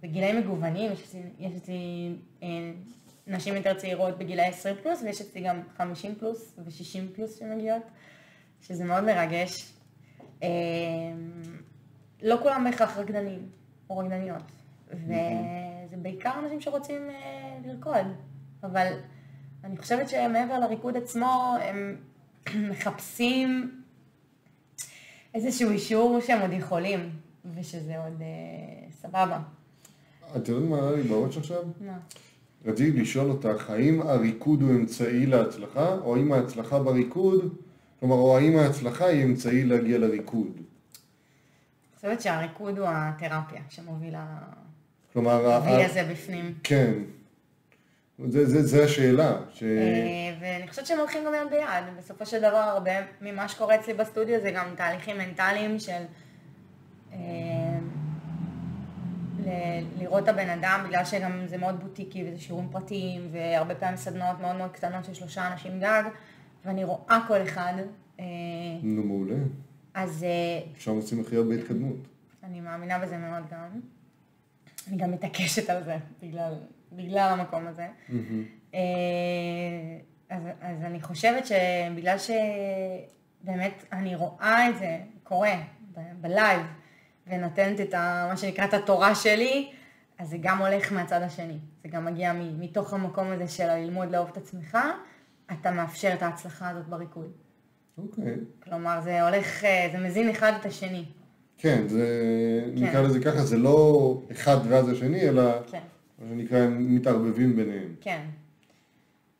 בגילאים מגוונים, יש אצלי נשים יותר צעירות בגילאי 20 פלוס, ויש אצלי גם 50 פלוס ו-60 פלוס שמגיעות, שזה מאוד מרגש. אמ, לא כולם בהכרח רקדנים או רקדניות, וזה בעיקר אנשים שרוצים אה, לרקוד, אבל אני חושבת שמעבר לריקוד עצמו, הם מחפשים איזשהו אישור שהם עוד יכולים, ושזה עוד אה, סבבה. את יודעת מה היה לי בראש עכשיו? מה? רציתי לשאול אותך, האם הריקוד הוא אמצעי להצלחה, או האם ההצלחה בריקוד, כלומר, או האם ההצלחה היא אמצעי להגיע לריקוד? אני חושבת שהריקוד הוא התרפיה שמובילה... כלומר, הוי הזה בפנים. כן. זה, זה, זה השאלה. ש... אה, ואני חושבת שהם הולכים גם יד ביד. בסופו של דבר, הרבה ממה שקורה אצלי בסטודיו זה גם תהליכים מנטליים של... לראות את הבן אדם, בגלל שגם זה מאוד בוטיקי וזה שיעורים פרטיים, והרבה פעמים סדנאות מאוד מאוד קטנות של שלושה אנשים גג, ואני רואה כל אחד. אה, נו, מעולה. אז... אה, שם עושים הכי הרבה התקדמות. אני מאמינה בזה מאוד גם. אני גם מתעקשת על זה, בגלל, בגלל המקום הזה. Mm-hmm. אז, אז אני חושבת שבגלל שבאמת אני רואה את זה קורה בלייב, ונותנת את ה, מה שנקרא את התורה שלי, אז זה גם הולך מהצד השני. זה גם מגיע מתוך המקום הזה של ללמוד לאהוב את עצמך, אתה מאפשר את ההצלחה הזאת בריקוד. אוקיי. Okay. כלומר, זה הולך, אה, זה מזין אחד את השני. כן, זה, כן. נקרא לזה ככה, זה לא אחד ואז השני, אלא כן. מה שנקרא, הם מתערבבים ביניהם. כן.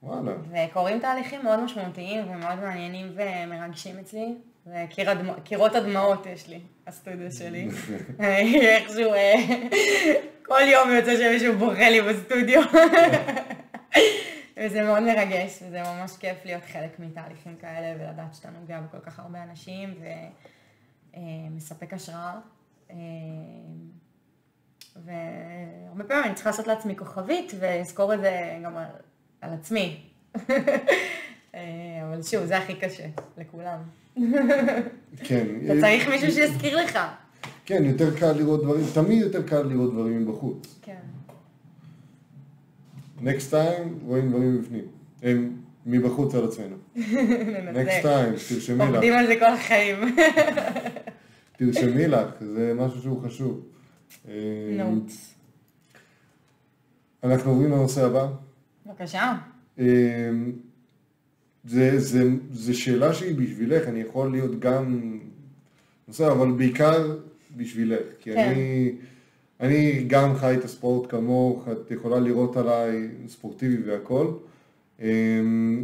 וואלה. וקורים תהליכים מאוד משמעותיים ומאוד מעניינים ומרגשים אצלי. וקירות הדמעות יש לי, הסטודיו שלי. איכשהו, אה, כל יום יוצא שמישהו בוכה לי בסטודיו. וזה מאוד מרגש, וזה ממש כיף להיות חלק מתהליכים כאלה, ולדעת שאתה נוגע בכל כך הרבה אנשים, ומספק אה, השראה. אה, והרבה פעמים אני צריכה לעשות לעצמי כוכבית, ולזכור את זה גם על, על עצמי. אבל שוב, זה הכי קשה, לכולם. כן. אתה צריך מישהו שיזכיר לך. כן, יותר קל לראות דברים, תמיד יותר קל לראות דברים מבחוץ. כן. next time רואים דברים מבפנים. הם מבחוץ על עצמנו. next time, תרשמי לך. עובדים על זה כל החיים. תרשמי לך, זה משהו שהוא חשוב. נוט. אנחנו עוברים לנושא הבא. בבקשה. זה, זה, זה שאלה שהיא בשבילך, אני יכול להיות גם, בסדר, אבל בעיקר בשבילך, כי כן. אני, אני גם חי את הספורט כמוך, את יכולה לראות עליי ספורטיבי והכל,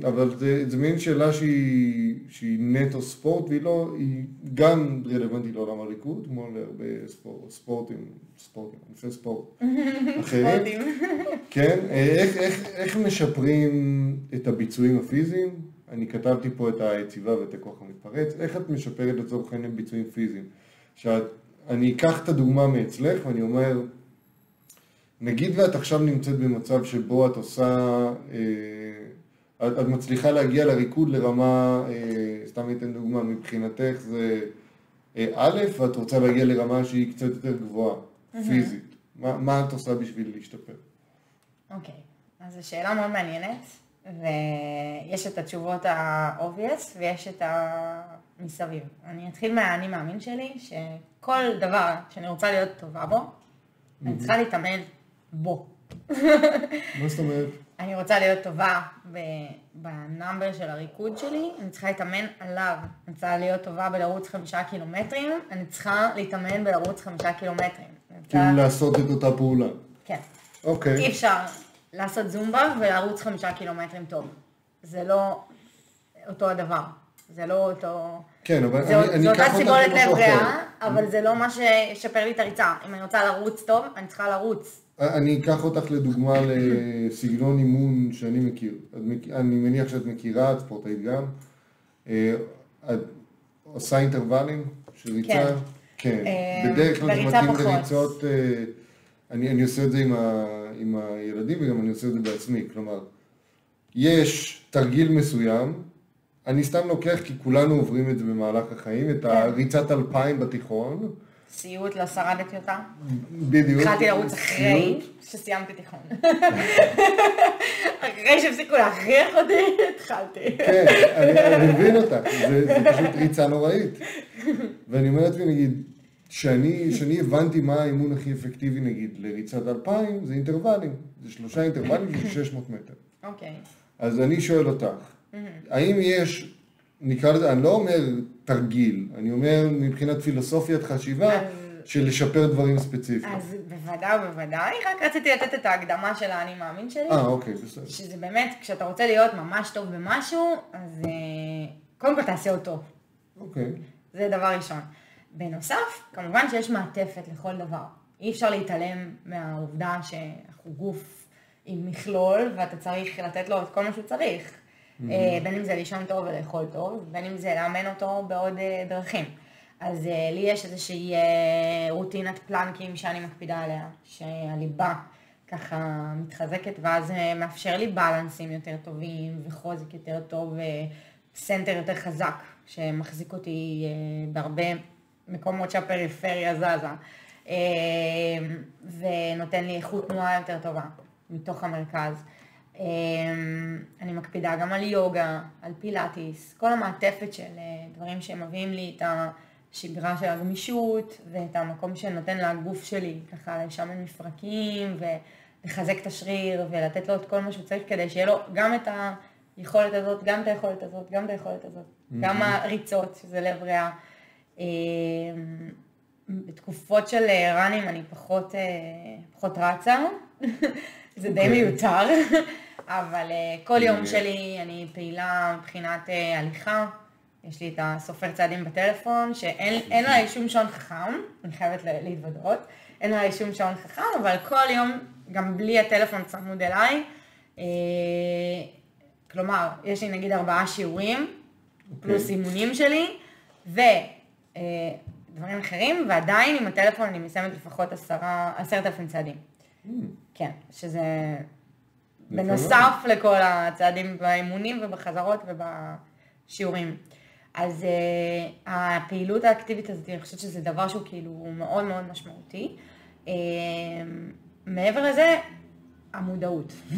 אבל זה, זה מין שאלה שהיא, שהיא נטו ספורט, והיא לא, היא גם רלוונטית לעולם הריקוד, כמו להרבה ספורט, ספורטים, ספורטים, ענפי ספורט אחרים. כן, איך, איך, איך משפרים את הביצועים הפיזיים? אני כתבתי פה את היציבה ואת הכוח המתפרץ, איך את משפרת לצורך העניין ביצועים פיזיים? שאני אקח את הדוגמה מאצלך ואני אומר, נגיד ואת עכשיו נמצאת במצב שבו את עושה, אה, את, את מצליחה להגיע לריקוד לרמה, אה, סתם אתן דוגמה, מבחינתך זה אה, א', ואת רוצה להגיע לרמה שהיא קצת יותר גבוהה, mm-hmm. פיזית. מה, מה את עושה בשביל להשתפר? אוקיי, okay. אז זו שאלה מאוד מעניינת. ויש את התשובות ה-obvious ויש את המסביב. אני אתחיל מהאני מאמין שלי, שכל דבר שאני רוצה להיות טובה בו, אני צריכה להתאמן בו. מה זאת אומרת? אני רוצה להיות טובה בנאמבר של הריקוד שלי, אני צריכה להתאמן עליו. אני צריכה להיות טובה בלרוץ חמישה קילומטרים, אני צריכה להתאמן בלרוץ חמישה קילומטרים. כאילו לעשות את אותה פעולה. כן. אוקיי. אי אפשר לעשות זומבה ולרוץ חמישה קילומטרים טוב. זה לא אותו הדבר. זה לא אותו... כן, אבל זה, אני, אני אקח אותך למשהו אחר. זו אותה סיבולת לב ריאה, אבל זה לא מה שישפר לי את הריצה. אם אני רוצה לרוץ טוב, אני צריכה לרוץ. אני אקח אותך לדוגמה לסגנון אימון שאני מכיר. אני מניח שאת מכירה, את ספורטאית גם. אה, את עושה אינטרוולים של ריצה? כן. כן. אה, בדרך כלל זה מתאים לריצות... אה, אני, אני עושה את זה עם, ה, עם הילדים וגם אני עושה את זה בעצמי, כלומר, יש תרגיל מסוים, אני סתם לוקח כי כולנו עוברים את זה במהלך החיים, את כן. הריצת אלפיים בתיכון. סיוט לא שרדתי אותה. בדיוק. התחלתי לרוץ אחרי שסיימתי תיכון. אחרי שהפסיקו להכריח אותי, התחלתי. כן, אני, מבין אותך, זה, פשוט ריצה נוראית. ואני אומר לעצמי, נגיד, שאני, שאני הבנתי מה האימון הכי אפקטיבי נגיד לריצת אלפיים, זה אינטרוולים. זה שלושה אינטרוולים של 600 מטר. אוקיי. אז אני שואל אותך. האם יש, נקרא לזה, אני לא אומר תרגיל, אני אומר מבחינת פילוסופיית חשיבה. של לשפר דברים ספציפיים. אז בוודאי ובוודאי, רק רציתי לתת את ההקדמה של האני מאמין שלי. אה, אוקיי, בסדר. שזה באמת, כשאתה רוצה להיות ממש טוב במשהו, אז אה, קודם כל תעשה אותו. אוקיי. זה דבר ראשון. בנוסף, כמובן שיש מעטפת לכל דבר. אי אפשר להתעלם מהעובדה שאנחנו גוף עם מכלול, ואתה צריך לתת לו את כל מה שהוא צריך. Mm-hmm. בין אם זה לישון טוב ולאכול טוב, בין אם זה לאמן אותו בעוד אה, דרכים. אז אה, לי יש איזושהי רוטינת פלנקים שאני מקפידה עליה, שהליבה ככה מתחזקת, ואז מאפשר לי בלנסים יותר טובים, וחוזק יותר טוב, וסנטר יותר חזק, שמחזיק אותי בהרבה מקומות שהפריפריה זזה. ונותן לי איכות תנועה יותר טובה מתוך המרכז. אני מקפידה גם על יוגה, על פילאטיס, כל המעטפת של דברים שמביאים לי את השגרה של הגמישות ואת המקום שנותן לגוף שלי ככה לשמן מפרקים ולחזק את השריר ולתת לו את כל מה שהוא צריך כדי שיהיה לו גם את היכולת הזאת, גם את היכולת הזאת, גם את היכולת הזאת, mm-hmm. גם הריצות, שזה לב ריאה. אמ, בתקופות של ראנים אני פחות, אה, פחות רצה, זה די. אוקיי. מיותר, אבל אה, כל יום שלי אני פעילה מבחינת אה, הליכה. יש לי את הסופר צעדים בטלפון, שאין עליי שום שעון חכם, אני חייבת להתוודות, אין עליי שום שעון חכם, אבל כל יום, גם בלי הטלפון צמוד אליי, אה, כלומר, יש לי נגיד ארבעה שיעורים, okay. אוקיי. פלוס אימונים שלי, ודברים אה, אחרים, ועדיין עם הטלפון אני מסיימת לפחות עשרה, עשרת אלפים צעדים. Mm. כן, שזה בנוסף לכל הצעדים באימונים ובחזרות ובשיעורים. אז uh, הפעילות האקטיבית הזאת, אני חושבת שזה דבר שהוא כאילו מאוד מאוד משמעותי. Uh, מעבר לזה, המודעות. uh,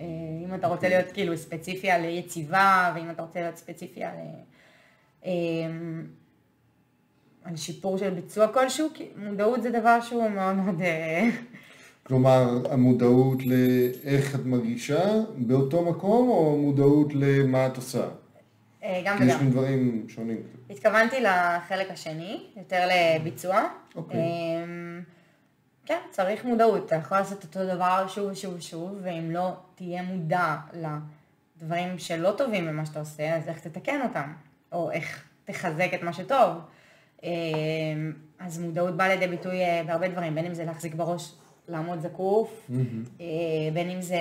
אם אתה רוצה להיות כאילו ספציפי על יציבה, ואם אתה רוצה להיות ספציפי על, uh, על שיפור של ביצוע כלשהו, מודעות זה דבר שהוא מאוד מאוד... כלומר, המודעות לאיך את מרגישה באותו מקום, או מודעות למה את עושה? אה, גם וגם. יש לי דברים שונים. התכוונתי לחלק השני, יותר לביצוע. אוקיי. אמ, כן, צריך מודעות. אתה יכול לעשות אותו דבר שוב ושוב ושוב, ואם לא תהיה מודע לדברים שלא טובים במה שאתה עושה, אז איך תתקן אותם, או איך תחזק את מה שטוב. אמ, אז מודעות באה לידי ביטוי אה, בהרבה דברים, בין אם זה להחזיק בראש, לעמוד זקוף, mm-hmm. בין אם זה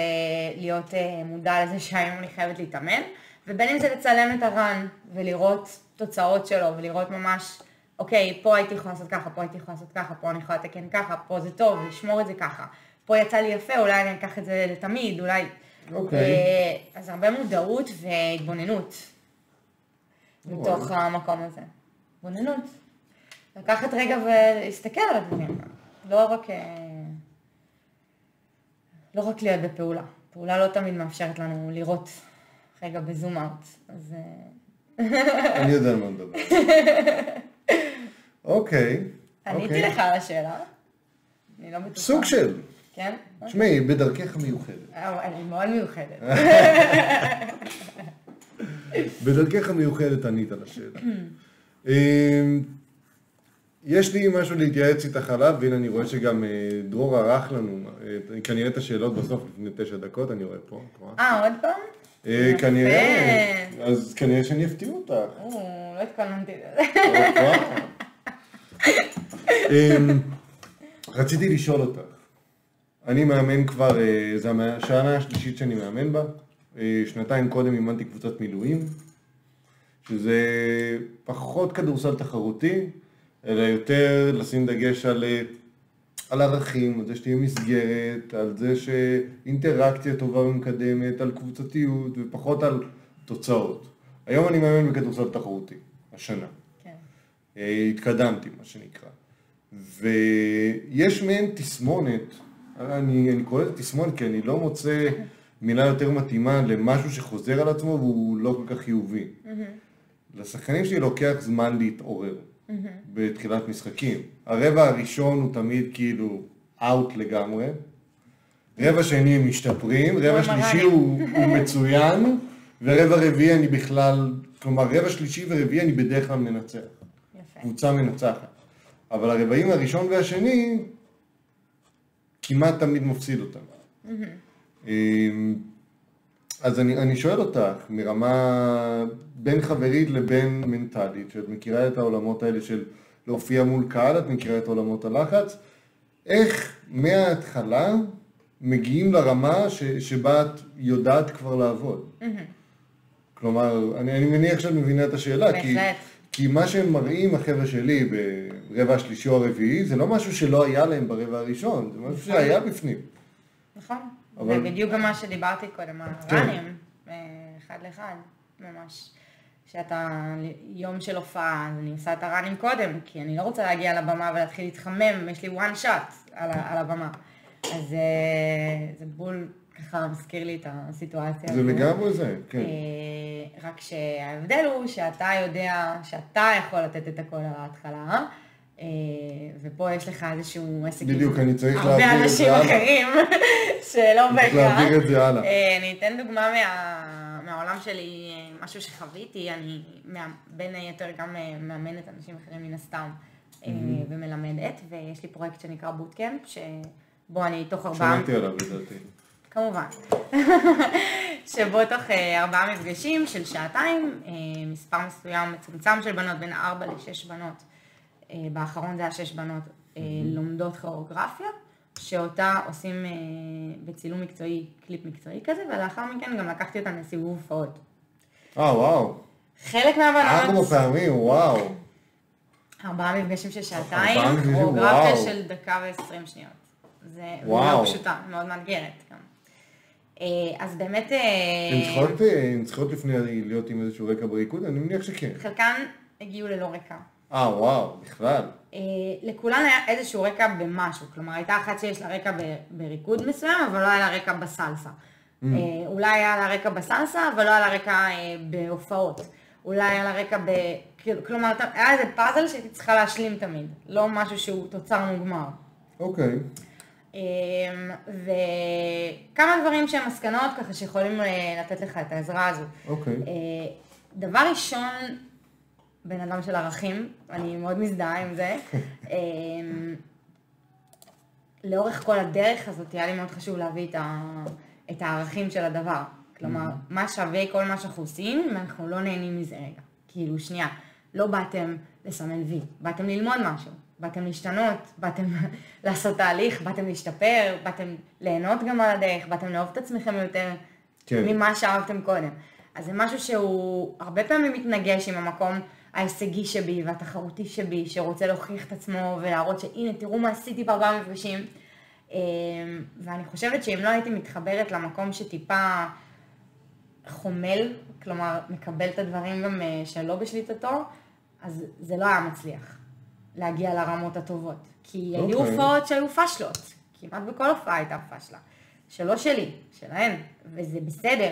להיות מודע לזה שהיום אני חייבת להתאמן. ובין אם זה לצלם את הרן ולראות תוצאות שלו ולראות ממש, אוקיי, פה הייתי יכולה לעשות ככה, פה הייתי יכולה לעשות ככה, פה אני יכולה לתקן ככה, פה זה טוב, לשמור את זה ככה. פה יצא לי יפה, אולי אני אקח את זה לתמיד, אולי... אוקיי. אה, אז הרבה מודעות והתבוננות מתוך המקום הזה. התבוננות. לקחת רגע ולהסתכל על הדברים, לא רק... לא רק להיות בפעולה. פעולה לא תמיד מאפשרת לנו לראות רגע בזום אאוט, אז... אה, אני יודע על מה מדבר. אוקיי. עניתי אוקיי. לך על השאלה. אני לא בטוחה. סוג של. כן? תשמעי, בדרכך מיוחדת. אה, אני מאוד מיוחדת. בדרכך המיוחדת ענית על השאלה. יש לי משהו להתייעץ איתך עליו, והנה אני רואה שגם אה, דרור ערך לנו כנראה את השאלות בסוף לפני תשע דקות, אני רואה פה. אה, עוד פעם? אה, כנראה, אז כנראה שאני אפתיע אותך. לא התכוננתי לזה. רציתי לשאול אותך, אני מאמן כבר, אה, זו השנה השלישית שאני מאמן בה, אה, שנתיים קודם אימנתי קבוצת מילואים, שזה פחות כדורסל תחרותי, אלא יותר לשים דגש על על ערכים, על זה שתהיה מסגרת, על זה שאינטראקציה טובה ומקדמת, על קבוצתיות ופחות על תוצאות. היום אני מאמן בכדורסל תחרותי, השנה. כן. אה, התקדמתי, מה שנקרא. ויש מעין תסמונת, אני, אני קורא לזה תסמונת כי אני לא מוצא מילה יותר מתאימה למשהו שחוזר על עצמו והוא לא כל כך חיובי. לשחקנים שלי לוקח זמן להתעורר. בתחילת משחקים. הרבע הראשון הוא תמיד כאילו אאוט לגמרי. רבע שני הם משתפרים, רבע שלישי הוא, הוא מצוין, ורבע רביעי אני בכלל, כלומר רבע שלישי ורביעי אני בדרך כלל מנצח. יפה. קבוצה מנצחת. אבל הרבעים הראשון והשני, כמעט תמיד מפסיד אותם. Mm-hmm. אז אני, אני שואל אותך, מרמה בין חברית לבין מנטלית, שאת מכירה את העולמות האלה של להופיע מול קהל, את מכירה את עולמות הלחץ, איך מההתחלה מגיעים לרמה ש, שבה את יודעת כבר לעבוד? Mm-hmm. כלומר, אני, אני מניח שאת מבינה את השאלה, כי, כי מה שהם מראים, החבר'ה שלי, ברבע השלישי או הרביעי, זה לא משהו שלא היה להם ברבע הראשון, זה משהו נכון. שהיה בפנים. נכון. אבל... זה בדיוק גם מה שדיברתי קודם, הראנים, אה, אחד לאחד, ממש. שאתה יום של הופעה, אז אני עושה את הראנים קודם, כי אני לא רוצה להגיע לבמה ולהתחיל להתחמם, יש לי one shot על, על הבמה. אז זה בול ככה מזכיר לי את הסיטואציה. זה לגמרי זה, כן. רק שההבדל הוא שאתה יודע שאתה יכול לתת את הכל על ההתחלה. ופה יש לך איזשהו עסק בדיוק, אני צריך להעביר את זה הלאה. הרבה אנשים אחרים שלא בקר. צריך להעביר את זה הלאה. אני אתן דוגמה מה, מהעולם שלי, משהו שחוויתי, אני בין היתר גם מאמנת אנשים אחרים מן הסתם, ומלמדת, ויש לי פרויקט שנקרא בוטקאמפ, שבו אני תוך ארבעה... שמעתי עליו לדעתי. כמובן. שבו תוך ארבעה מפגשים של שעתיים, מספר מסוים מצומצם של בנות, בין ארבע לשש בנות, באחרון זה היה שש בנות, לומדות כוריאוגרפיה, שאותה עושים בצילום מקצועי, קליפ מקצועי כזה, ולאחר מכן גם לקחתי אותם לסיבוב הופעות. אה, וואו. חלק מהבנות... ארבע פעמים, וואו. ארבעה מפגשים של שעתיים, כוריאוגרפיה של דקה ועשרים שניות. זה לא פשוטה, מאוד מאתגרת גם. אז באמת... הן צריכות לפני להיות עם איזשהו רקע בריקוד? אני מניח שכן. חלקן הגיעו ללא רקע. אה, וואו, בכלל. לכולן היה איזשהו רקע במשהו, כלומר הייתה אחת שיש לה רקע בריקוד מסוים, אבל לא היה לה רקע בסלסה. אולי היה לה רקע בסלסה, אבל לא היה לה רקע בהופעות. אולי היה לה רקע ב... כלומר, היה איזה פאזל שהייתי צריכה להשלים תמיד, לא משהו שהוא תוצר מוגמר. אוקיי. וכמה דברים שהם מסקנות ככה שיכולים לתת לך את העזרה הזו. אוקיי. דבר ראשון, בן אדם של ערכים, אני מאוד מזדהה עם זה. לאורך כל הדרך הזאת היה לי מאוד חשוב להביא את הערכים של הדבר. כלומר, מה שווה כל מה שאנחנו עושים, אם אנחנו לא נהנים מזה רגע. כאילו, שנייה, לא באתם לסמן וי, באתם ללמוד משהו. באתם להשתנות, באתם לעשות תהליך, באתם להשתפר, באתם ליהנות גם על הדרך, באתם לאהוב את עצמכם יותר כן. ממה שאהבתם קודם. אז זה משהו שהוא הרבה פעמים מתנגש עם המקום ההישגי שבי והתחרותי שבי, שרוצה להוכיח את עצמו ולהראות שהנה תראו מה עשיתי בארבעה מפגשים. ואני חושבת שאם לא הייתי מתחברת למקום שטיפה חומל, כלומר מקבל את הדברים גם שלא בשליטתו, אז זה לא היה מצליח. להגיע לרמות הטובות. כי okay. היו אוקיי. הופעות שהיו פשלות, כמעט בכל הופעה הייתה פשלה. שלא שלי, שלהן, וזה בסדר.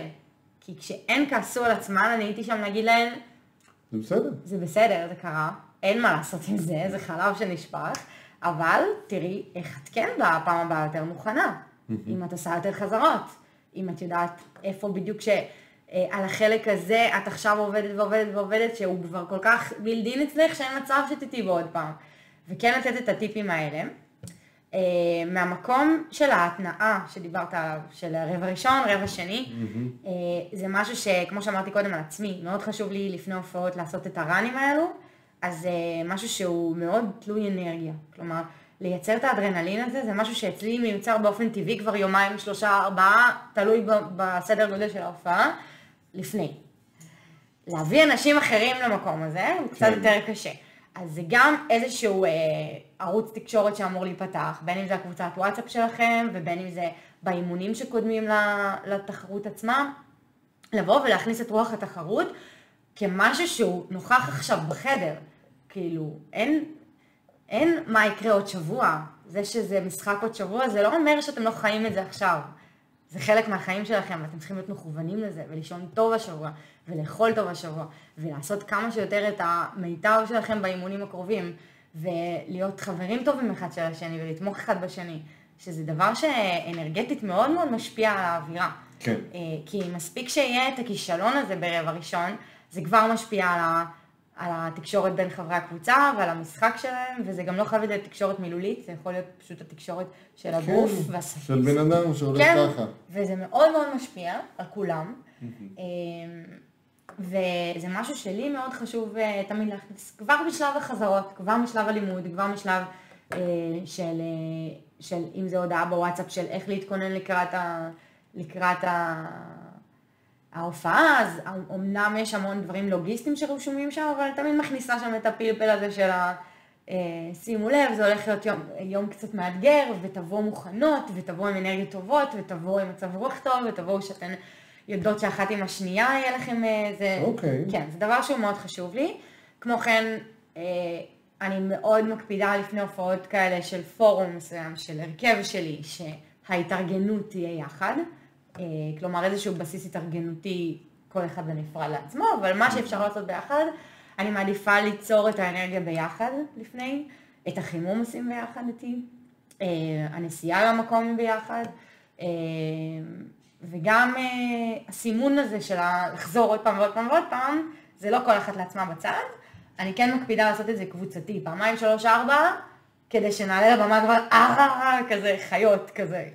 כי כשהן כעסו על עצמן, אני הייתי שם להגיד להן, זה בסדר. זה בסדר, זה קרה, אין מה לעשות עם זה, זה חלב שנשפך, אבל תראי איך את כן באה הפעם הבאה יותר מוכנה. אם את עושה יותר חזרות, אם את יודעת איפה בדיוק ש... על החלק הזה את עכשיו עובדת ועובדת ועובדת, שהוא כבר כל כך בילדין אצלך שאין מצב שתטעי בו עוד פעם. וכן לתת את הטיפים האלה. מהמקום של ההתנאה שדיברת עליו, של רבע ראשון, רבע שני, mm-hmm. זה משהו שכמו שאמרתי קודם על עצמי, מאוד חשוב לי לפני הופעות לעשות את הראנים האלו, אז זה משהו שהוא מאוד תלוי אנרגיה. כלומר, לייצר את האדרנלין הזה, זה משהו שאצלי מיוצר באופן טבעי כבר יומיים, שלושה, ארבעה, תלוי בסדר גודל של ההופעה. לפני. להביא אנשים אחרים למקום הזה הוא קצת כן. יותר קשה. אז זה גם איזשהו אה, ערוץ תקשורת שאמור להיפתח, בין אם זה הקבוצת וואטסאפ שלכם, ובין אם זה באימונים שקודמים לתחרות עצמה, לבוא ולהכניס את רוח התחרות כמשהו שהוא נוכח עכשיו בחדר. כאילו, אין, אין מה יקרה עוד שבוע. זה שזה משחק עוד שבוע, זה לא אומר שאתם לא חיים את זה עכשיו. זה חלק מהחיים שלכם, ואתם צריכים להיות מכוונים לזה, ולישון טוב השבוע, ולאכול טוב השבוע, ולעשות כמה שיותר את המיטב שלכם באימונים הקרובים, ולהיות חברים טובים אחד של השני, ולתמוך אחד בשני, שזה דבר שאנרגטית מאוד מאוד משפיע על האווירה. כן. אה, כי מספיק שיהיה את הכישלון הזה ברבע ראשון, זה כבר משפיע על ה... על התקשורת בין חברי הקבוצה ועל המשחק שלהם, וזה גם לא חייב להיות תקשורת מילולית, זה יכול להיות פשוט התקשורת של הגוף כן, והשפה. של בן אדם שהולך כן, ככה. וזה מאוד מאוד משפיע על כולם. אמ, וזה משהו שלי מאוד חשוב אה, תמיד להכניס, כבר בשלב החזרות, כבר בשלב הלימוד, כבר בשלב אה, של, אה, של אם זה הודעה בוואטסאפ של איך להתכונן לקראת, ה, לקראת ה, ההופעה, אז אמנם יש המון דברים לוגיסטיים שרשומים שם, אבל תמיד מכניסה שם את הפלפל הזה של ה... אה, שימו לב, זה הולך להיות יום, יום קצת מאתגר, ותבואו מוכנות, ותבואו עם אנרגיות טובות, ותבואו עם מצב רוח טוב, ותבואו שאתן יודעות שאחת עם השנייה יהיה לכם איזה... אוקיי. כן, זה דבר שהוא מאוד חשוב לי. כמו כן, אה, אני מאוד מקפידה לפני הופעות כאלה של פורום מסוים, של הרכב שלי, שההתארגנות תהיה יחד. אה, כלומר, איזשהו בסיס התארגנותי, כל אחד בנפרד לעצמו, אבל מה שאפשר לעשות ביחד, אני מעדיפה ליצור את האנרגיה ביחד לפני, את החימום עושים ביחד איתי, אה, הנסיעה למקום ביחד, אה, וגם הסימון הזה של לחזור עוד פעם ועוד פעם ועוד פעם, זה לא כל אחת לעצמה בצד, אני כן מקפידה לעשות את זה קבוצתי, פעמיים, שלוש, ארבע, כדי שנעלה לבמה כבר אה, כזה, חיות כזה.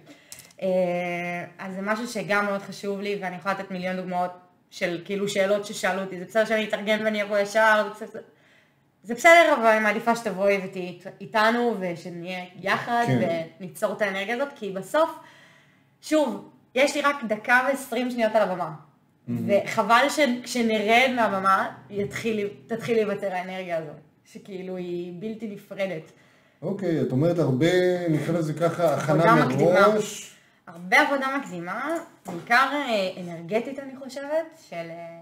אז זה משהו שגם מאוד חשוב לי, ואני יכולה לתת מיליון דוגמאות של כאילו שאלות ששאלו אותי, זה בסדר שאני אתארגן ואני אבוא ישר, זה בסדר, זה בסדר, אבל אני מעדיפה שתבואי ותהיי איתנו ושנהיה יחד כן. וניצור את האנרגיה הזאת, כי בסוף, שוב, יש לי רק דקה ועשרים שניות על הבמה. Mm-hmm. וחבל שכשנרד מהבמה, יתחיל, תתחיל להיוותר האנרגיה הזאת, שכאילו היא בלתי נפרדת. אוקיי, את אומרת הרבה, נקרא לזה ככה, הכנה מראש. הרבה עבודה מקדימה, בעיקר אה, אנרגטית אני חושבת, של, אה,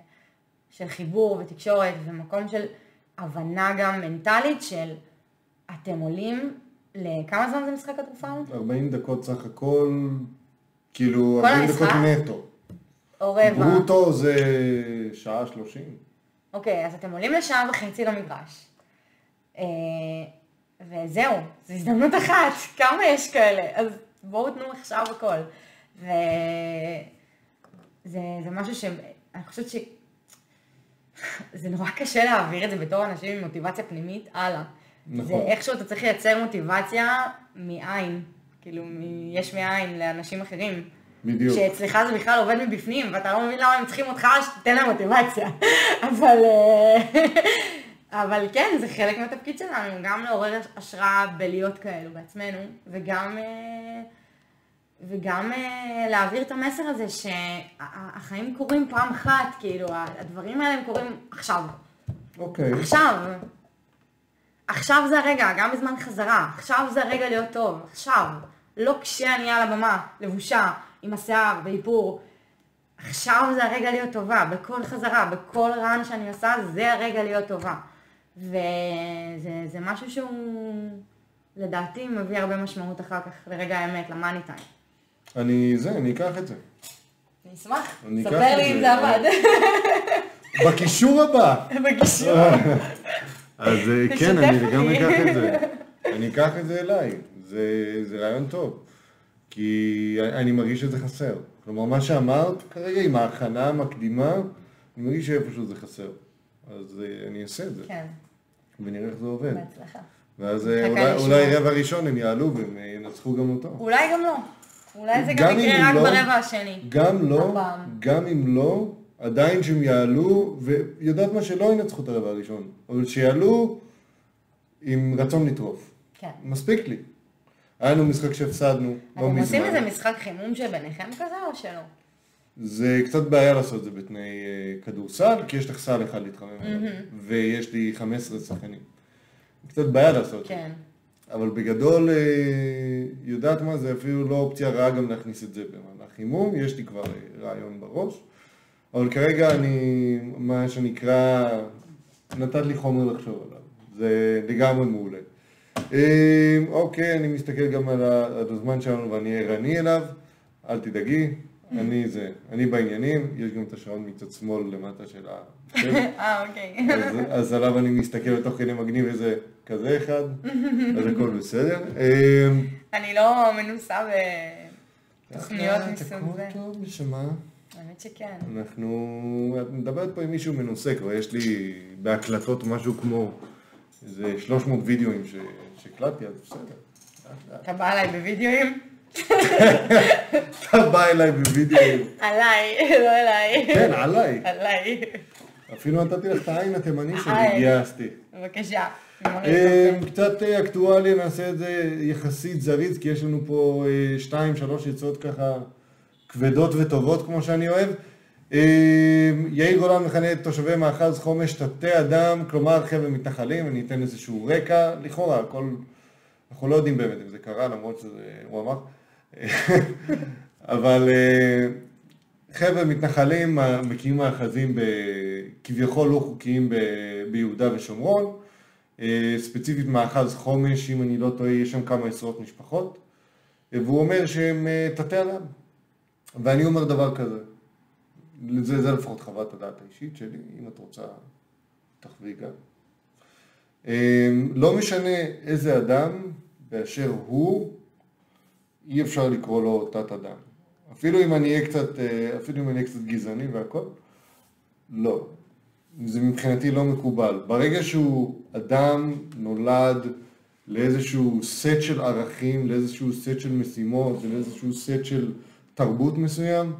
של חיבור ותקשורת ומקום של הבנה גם מנטלית של אתם עולים, לכמה זמן זה משחק כדורסל? 40 דקות סך הכל, כאילו 40 דקות נטו. או רבע. ברוטו זה שעה 30. אוקיי, אז אתם עולים לשעה וחצי למגרש. אה, וזהו, זו הזדמנות אחת, כמה יש כאלה? אז בואו תנו עכשיו הכל. וזה זה משהו שאני חושבת ש... זה נורא קשה להעביר את זה בתור אנשים עם מוטיבציה פנימית הלאה. נכון. זה איכשהו אתה צריך לייצר מוטיבציה מאין, כאילו יש מאין לאנשים אחרים. בדיוק. שאצלך זה בכלל עובד מבפנים, ואתה לא מבין למה הם צריכים אותך שתיתן להם מוטיבציה. אבל, אה, אבל כן, זה חלק מהתפקיד שלנו, גם לעורר השראה בלהיות כאלו בעצמנו, וגם... אה, וגם uh, להעביר את המסר הזה שהחיים קורים פעם אחת, כאילו, הדברים האלה הם קורים עכשיו. אוקיי. Okay. עכשיו. עכשיו זה הרגע, גם בזמן חזרה. עכשיו זה הרגע להיות טוב. עכשיו. לא כשאני על הבמה, לבושה, עם השיער, באיפור. עכשיו זה הרגע להיות טובה, בכל חזרה, בכל רען שאני עושה, זה הרגע להיות טובה. וזה משהו שהוא, לדעתי, מביא הרבה משמעות אחר כך לרגע האמת, למאני טיים. אני זה, אני אקח את זה. אני אשמח, ספר לי אם זה עבד. בקישור הבא. בקישור. אז אה, כן, אני לגמרי אקח את זה. אני אקח את זה אליי. זה רעיון טוב. כי אני מרגיש שזה חסר. כלומר, מה שאמרת כרגע עם ההכנה המקדימה, אני מרגיש שאיפשהו זה חסר. אז אה, אני אעשה את זה. כן. ונראה איך זה עובד. בהצלחה. ואז אה, אולי, אולי רבע ראשון הם יעלו והם ינצחו גם אותו. אולי גם לא. אולי זה גם יקרה רק לא, ברבע השני. גם לא, הפעם. גם אם לא, עדיין שהם יעלו, ויודעת מה שלא ינצחו את הרבע הראשון, אבל שיעלו עם רצון לטרוף. כן. מספיק לי. היה לנו משחק שהפסדנו, לא מזמן. אתם עושים איזה משחק חימום שביניכם כזה או שלא? זה קצת בעיה לעשות את זה בתנאי uh, כדורסל, כי יש לך סל אחד להתחמם עליו. ויש לי 15 שחקנים. קצת בעיה לעשות את כן. זה. אבל בגדול, אה, יודעת מה, זה אפילו לא אופציה רעה גם להכניס את זה במהלך חימום, יש לי כבר אה, רעיון בראש, אבל כרגע אני, מה שנקרא, נתת לי חומר לחשוב עליו, זה לגמרי מעולה. אה, אוקיי, אני מסתכל גם על הזמן שלנו ואני ערני אליו, אל תדאגי, אני זה, אני בעניינים, יש גם את השעון מצד שמאל למטה של ה... אה, אוקיי. אז עליו אני מסתכל תוך כדי מגניב איזה כזה אחד, אז הכל בסדר. אמ, אני לא מנוסה בתוכניות מסוג זה. הכל טוב, נשמה. האמת שכן. אנחנו, את מדברת פה עם מישהו מנוסה, כבר יש לי בהקלטות משהו כמו איזה 300 וידאוים שהקלטתי, אז בסדר. אתה בא אליי בווידאוים? אתה בא אליי בווידאוים. עליי, לא אליי. כן, עליי. עליי. אפילו נתתי לך את העין התימני שלי, גייסתי. בבקשה. אמ, קצת אה, אקטואליה, נעשה את זה יחסית זריז, כי יש לנו פה אה, שתיים, שלוש יצאות ככה כבדות וטובות, כמו שאני אוהב. אמ, יאיר גולן מכנה את תושבי מאחז חומש תתי אדם, כלומר חבר'ה מתנחלים, אני אתן איזשהו רקע, לכאורה, הכל, אנחנו לא יודעים באמת אם זה קרה, למרות שהוא אמר. אבל אה, חבר'ה מתנחלים מקימים מאחזים כביכול לא חוקיים ביהודה ושומרון, אה, ספציפית מאחז חומש, אם אני לא טועה, יש שם כמה עשרות משפחות, והוא אומר שהם אה, תתי אדם. ואני אומר דבר כזה, זה, זה לפחות חוות הדעת האישית שלי, אם את רוצה, תחווי גם. אה, לא משנה איזה אדם באשר הוא, אי אפשר לקרוא לו תת אדם. אפילו אם אני אהיה קצת, אפילו אם אני אהיה קצת גזעני והכל, לא. זה מבחינתי לא מקובל. ברגע שהוא אדם נולד לאיזשהו סט של ערכים, לאיזשהו סט של משימות, לאיזשהו סט של תרבות מסוים,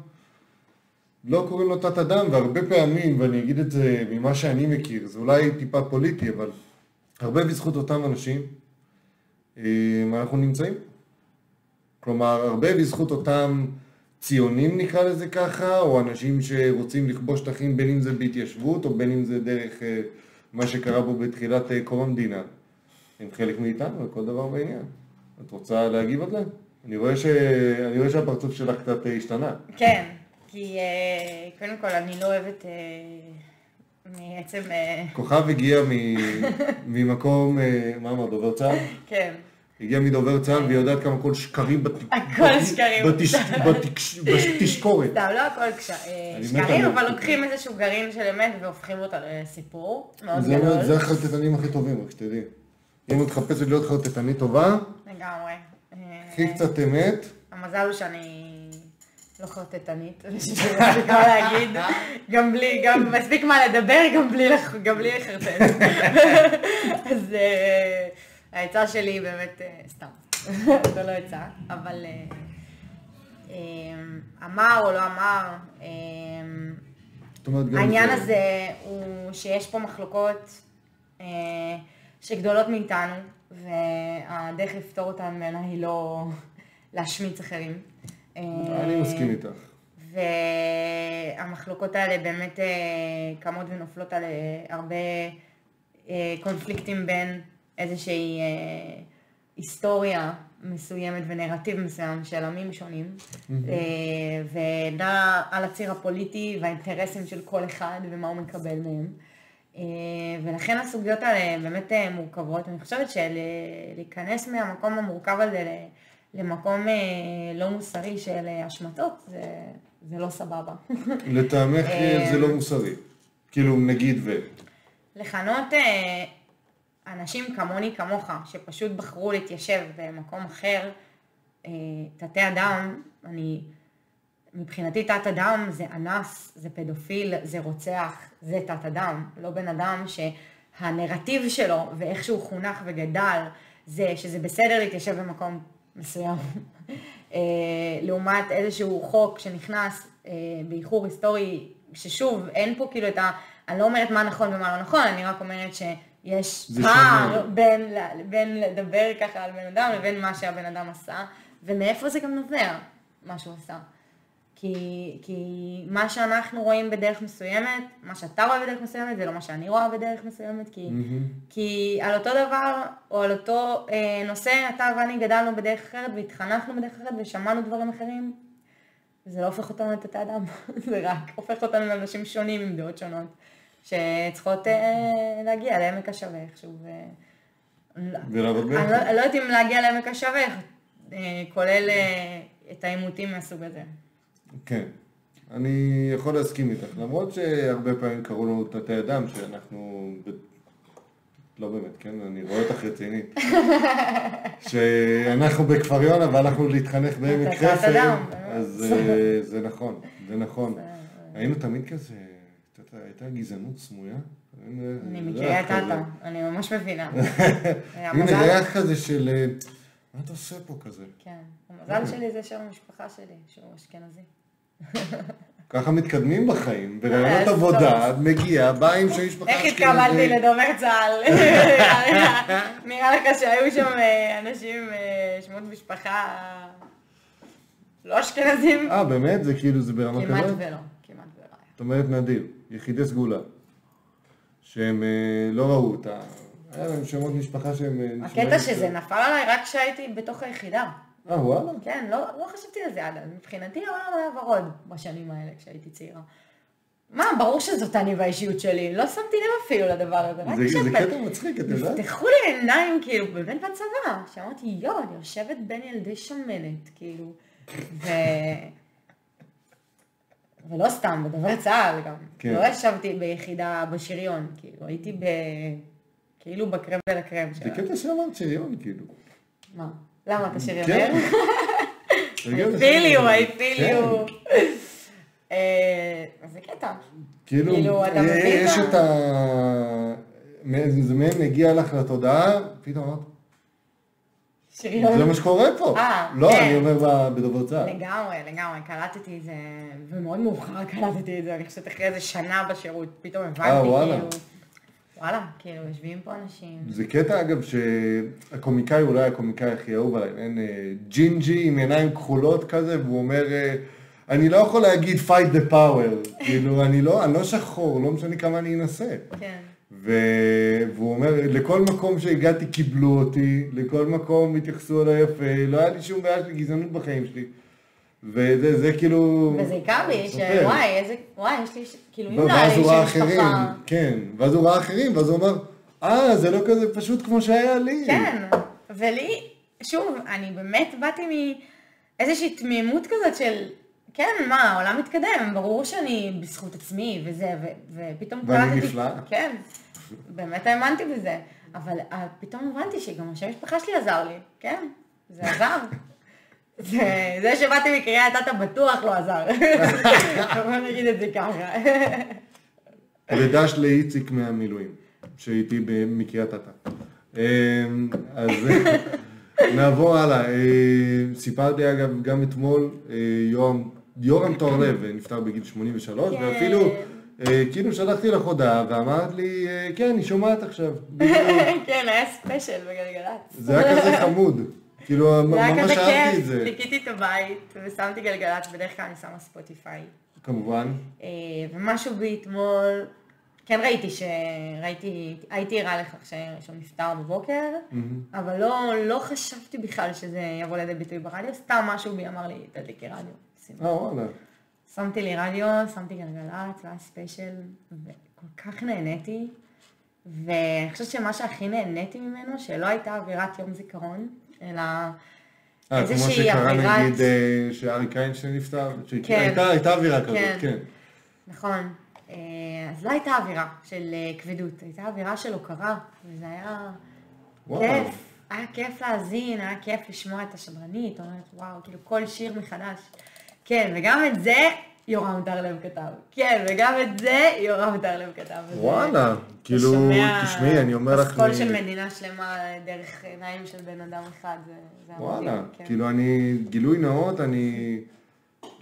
לא קוראים לו תת אדם, והרבה פעמים, ואני אגיד את זה ממה שאני מכיר, זה אולי טיפה פוליטי, אבל הרבה בזכות אותם אנשים, אה, אנחנו נמצאים. כלומר, הרבה בזכות אותם ציונים נקרא לזה ככה, או אנשים שרוצים לכבוש שטחים בין אם זה בהתיישבות, או בין אם זה דרך אה, מה שקרה פה בתחילת אה, קום המדינה. הם חלק מאיתנו לכל דבר בעניין. את רוצה להגיב על זה? אני רואה, ש... אני רואה שהפרצוף שלך קצת אה, השתנה. כן, כי קודם כל אני לא אוהבת מעצם... כוכב הגיע ממקום, מה אמר, דובר צה"ל? כן. הגיע מדובר צה"ל והיא יודעת כמה כל שקרים בתשקורת. סתם, לא הכל אה, שקרים, אבל לוקחים איזשהו גרעין של אמת והופכים אותה לסיפור מאוד גדול. זה החרטטנים הכי טובים, רק שתדעי. אם את מחפשת להיות חרטטנית טובה, לגמרי. קחי קצת אמת. המזל הוא שאני לא חרטטנית, להגיד, גם בלי, גם מספיק מה לדבר, גם בלי לחרטט. אז... העצה שלי היא באמת, אה, סתם, זה לא עצה, אבל אה, אה, אמר או לא אמר, העניין הזה הוא שיש פה מחלוקות שגדולות מאיתנו, והדרך לפתור אותן ממנה היא לא להשמיץ אחרים. אני מסכים איתך. והמחלוקות האלה באמת קמות ונופלות על הרבה קונפליקטים בין איזושהי אה, היסטוריה מסוימת ונרטיב מסוים של עמים שונים, mm-hmm. אה, ונע על הציר הפוליטי והאינטרסים של כל אחד ומה הוא מקבל מהם. אה, ולכן הסוגיות האלה באמת אה, מורכבות. אני חושבת שלהיכנס מהמקום המורכב הזה למקום אה, לא מוסרי של השמטות, זה, זה לא סבבה. לטעמך זה לא מוסרי. כאילו, נגיד ו... לכנות אנשים כמוני כמוך, שפשוט בחרו להתיישב במקום אחר, אה, תתי אדם, אני, מבחינתי תת אדם זה אנס, זה פדופיל, זה רוצח, זה תת אדם, לא בן אדם שהנרטיב שלו ואיך שהוא חונך וגדל, זה שזה בסדר להתיישב במקום מסוים. אה, לעומת איזשהו חוק שנכנס אה, באיחור היסטורי, ששוב, אין פה כאילו את ה... אני לא אומרת מה נכון ומה לא נכון, אני רק אומרת ש... יש פער בין, בין לדבר ככה על בן אדם לבין מה שהבן אדם עשה, ומאיפה זה גם נובע, מה שהוא עשה. כי, כי מה שאנחנו רואים בדרך מסוימת, מה שאתה רואה בדרך מסוימת, זה לא מה שאני רואה בדרך מסוימת, כי, mm-hmm. כי על אותו דבר, או על אותו אה, נושא, אתה ואני גדלנו בדרך אחרת, והתחנכנו בדרך אחרת, ושמענו דברים אחרים, זה לא הופך אותנו לתת האדם, זה רק הופך אותנו לאנשים שונים עם דעות שונות. שצריכות אה, להגיע לעמק השווה איכשהו. ולעבוד ביחד. אני לא יודעת אם להגיע לעמק השווה, אה, כולל אה, את העימותים מהסוג הזה. כן. אני יכול להסכים איתך, למרות שהרבה פעמים קראו לנו תתי אדם, שאנחנו... לא באמת, כן? אני רואה אותך רצינית. שאנחנו בכפר יונה והלכנו להתחנך בעמק חפר, אז זה נכון, זה נכון. היינו תמיד כזה... הייתה גזענות סמויה. אני מכירה את עטה, אני ממש מבינה. הנה, ריח כזה של... אה, מה אתה עושה פה כזה? כן, המזל שלי זה שם המשפחה שלי, שהוא אשכנזי. ככה מתקדמים בחיים, ברעיונות עבודה, את מגיעה, באה עם שם משפחה איך התקבלתי לדובר צה"ל? נראה לך שהיו שם אה, אנשים אה, שמות משפחה לא אשכנזים? אה, באמת? זה כאילו, זה ברמה כזאת? כמעט ולא. זאת אומרת נדיר, יחידי סגולה, שהם אה, לא ראו אותה, היה להם שמות משפחה שהם... אה, הקטע שזה נפל עליי רק כשהייתי בתוך היחידה. אה, וואלה? כן, לא, לא חשבתי על זה עד אז. מבחינתי העולם היה ורוד בשנים האלה, כשהייתי צעירה. מה, ברור שזאת אני והאישיות שלי, לא שמתי לב אפילו לדבר הזה. זה, זה קטע מצחיק, את יודעת? נפתחו לי עיניים, כאילו, באמת בצבא, שאמרתי, יואו, אני יושבת בין ילדי שמנת, כאילו, ו... ולא סתם, בדובר צה"ל גם. כן. לא ישבתי ביחידה בשריון, כאילו, הייתי ב... כאילו בקרם ולקרם זה שלה. קטע שאמרת שריון, כאילו. מה? למה אתה שריונר? כן. זה קטע. I feel כן. אה, זה קטע. כאילו, כאילו, אתה אה, מבין יש את ה... זה מהם הגיע לך לתודעה, פתאום אמרת, שריון. זה מה שקורה פה. אה, לא, כן. אני אומר בדובר צה"ל. לגמרי, לגמרי, קלטתי את זה, ומאוד מאוחר קלטתי את זה, אני חושבת אחרי איזה שנה בשירות, פתאום הבנתי, אה, וואלה. כאילו, וואלה, כאילו, יושבים פה אנשים. זה קטע אגב שהקומיקאי הוא אולי הקומיקאי הכי אהוב עליי, אין אה, ג'ינג'י עם עיניים כחולות כזה, והוא אומר, אה, אני לא יכול להגיד fight the power, כאילו אני לא, אני לא שחור, לא משנה כמה אני אנסה. כן. ו- והוא אומר, לכל מקום שהגעתי קיבלו אותי, לכל מקום התייחסו אליי יפה, לא היה לי שום בעיה של גזענות בחיים שלי. וזה זה כאילו... וזה היכה בי. שוואי, איזה, וואי, יש לי, כאילו, אם לא היה לי שם אחרים, משפחה, כן, ואז הוא ראה אחרים, ואז הוא אמר, אה, זה לא כזה פשוט כמו שהיה לי. כן, ולי, שוב, אני באמת באתי מאיזושהי תמימות כזאת של, כן, מה, העולם מתקדם, ברור שאני בזכות עצמי וזה, ו- ופתאום ואני נפלא. כן, באמת האמנתי בזה, אבל אה, פתאום הבנתי שגם השם משפחה שלי עזר לי, כן, זה עזר. זה, זה שבאתי מקריית אתא בטוח לא עזר. בוא נגיד את זה ככה. פרידה של איציק מהמילואים, שהייתי מקריית אתא. אמ, אז נעבור הלאה. אה, סיפרתי אגב גם אתמול, אה, יורם, יורם טורלב אה, נפטר בגיל 83, כן. ואפילו אה, כאילו שלחתי לך הודעה ואמרת לי, אה, כן, אני שומעת עכשיו. כן, היה special בגלגלצ. זה היה כזה חמוד. כאילו, ממש אהבתי את זה. ניקיתי את הבית ושמתי גלגלצ, בדרך כלל אני שמה Spotify. כמובן. אה, ומשהו בי אתמול, כן ראיתי ש... ראיתי, הייתי ערה לכך ש- שהוא נפטר בבוקר, אבל לא, לא חשבתי בכלל שזה יבוא לידי ביטוי ברדיו, סתם משהו בי אמר לי, תדליקי רדיו. שים. אה, וואלה. שמתי לי רדיו, שמתי גלגלצ, והיה ספיישל, וכל כך נהניתי. ואני חושבת שמה שהכי נהניתי ממנו, שלא הייתה אווירת יום זיכרון, אלא אה, כמו איזושהי שקרה אווירת... נגיד אה, שאריק איינשטיין נפטר, כן. הייתה הייתה אווירה כזאת, כן. כן. נכון. אה, אז לא הייתה אווירה של כבדות, הייתה אווירה של הוקרה, וזה היה וואו. כיף. היה כיף להאזין, היה כיף לשמוע את השדרנית, אומרת, וואו, כאילו כל שיר מחדש. כן, וגם את זה יורם דרלב כתב. כן, וגם את זה יורם דרלב כתב. וואלה, אתה כאילו, שומע תשמעי, אני אומר לך... פסקול של מדינה שלמה דרך עיניים של בן אדם אחד, זה וואלה, כן. כאילו אני, גילוי נאות, אני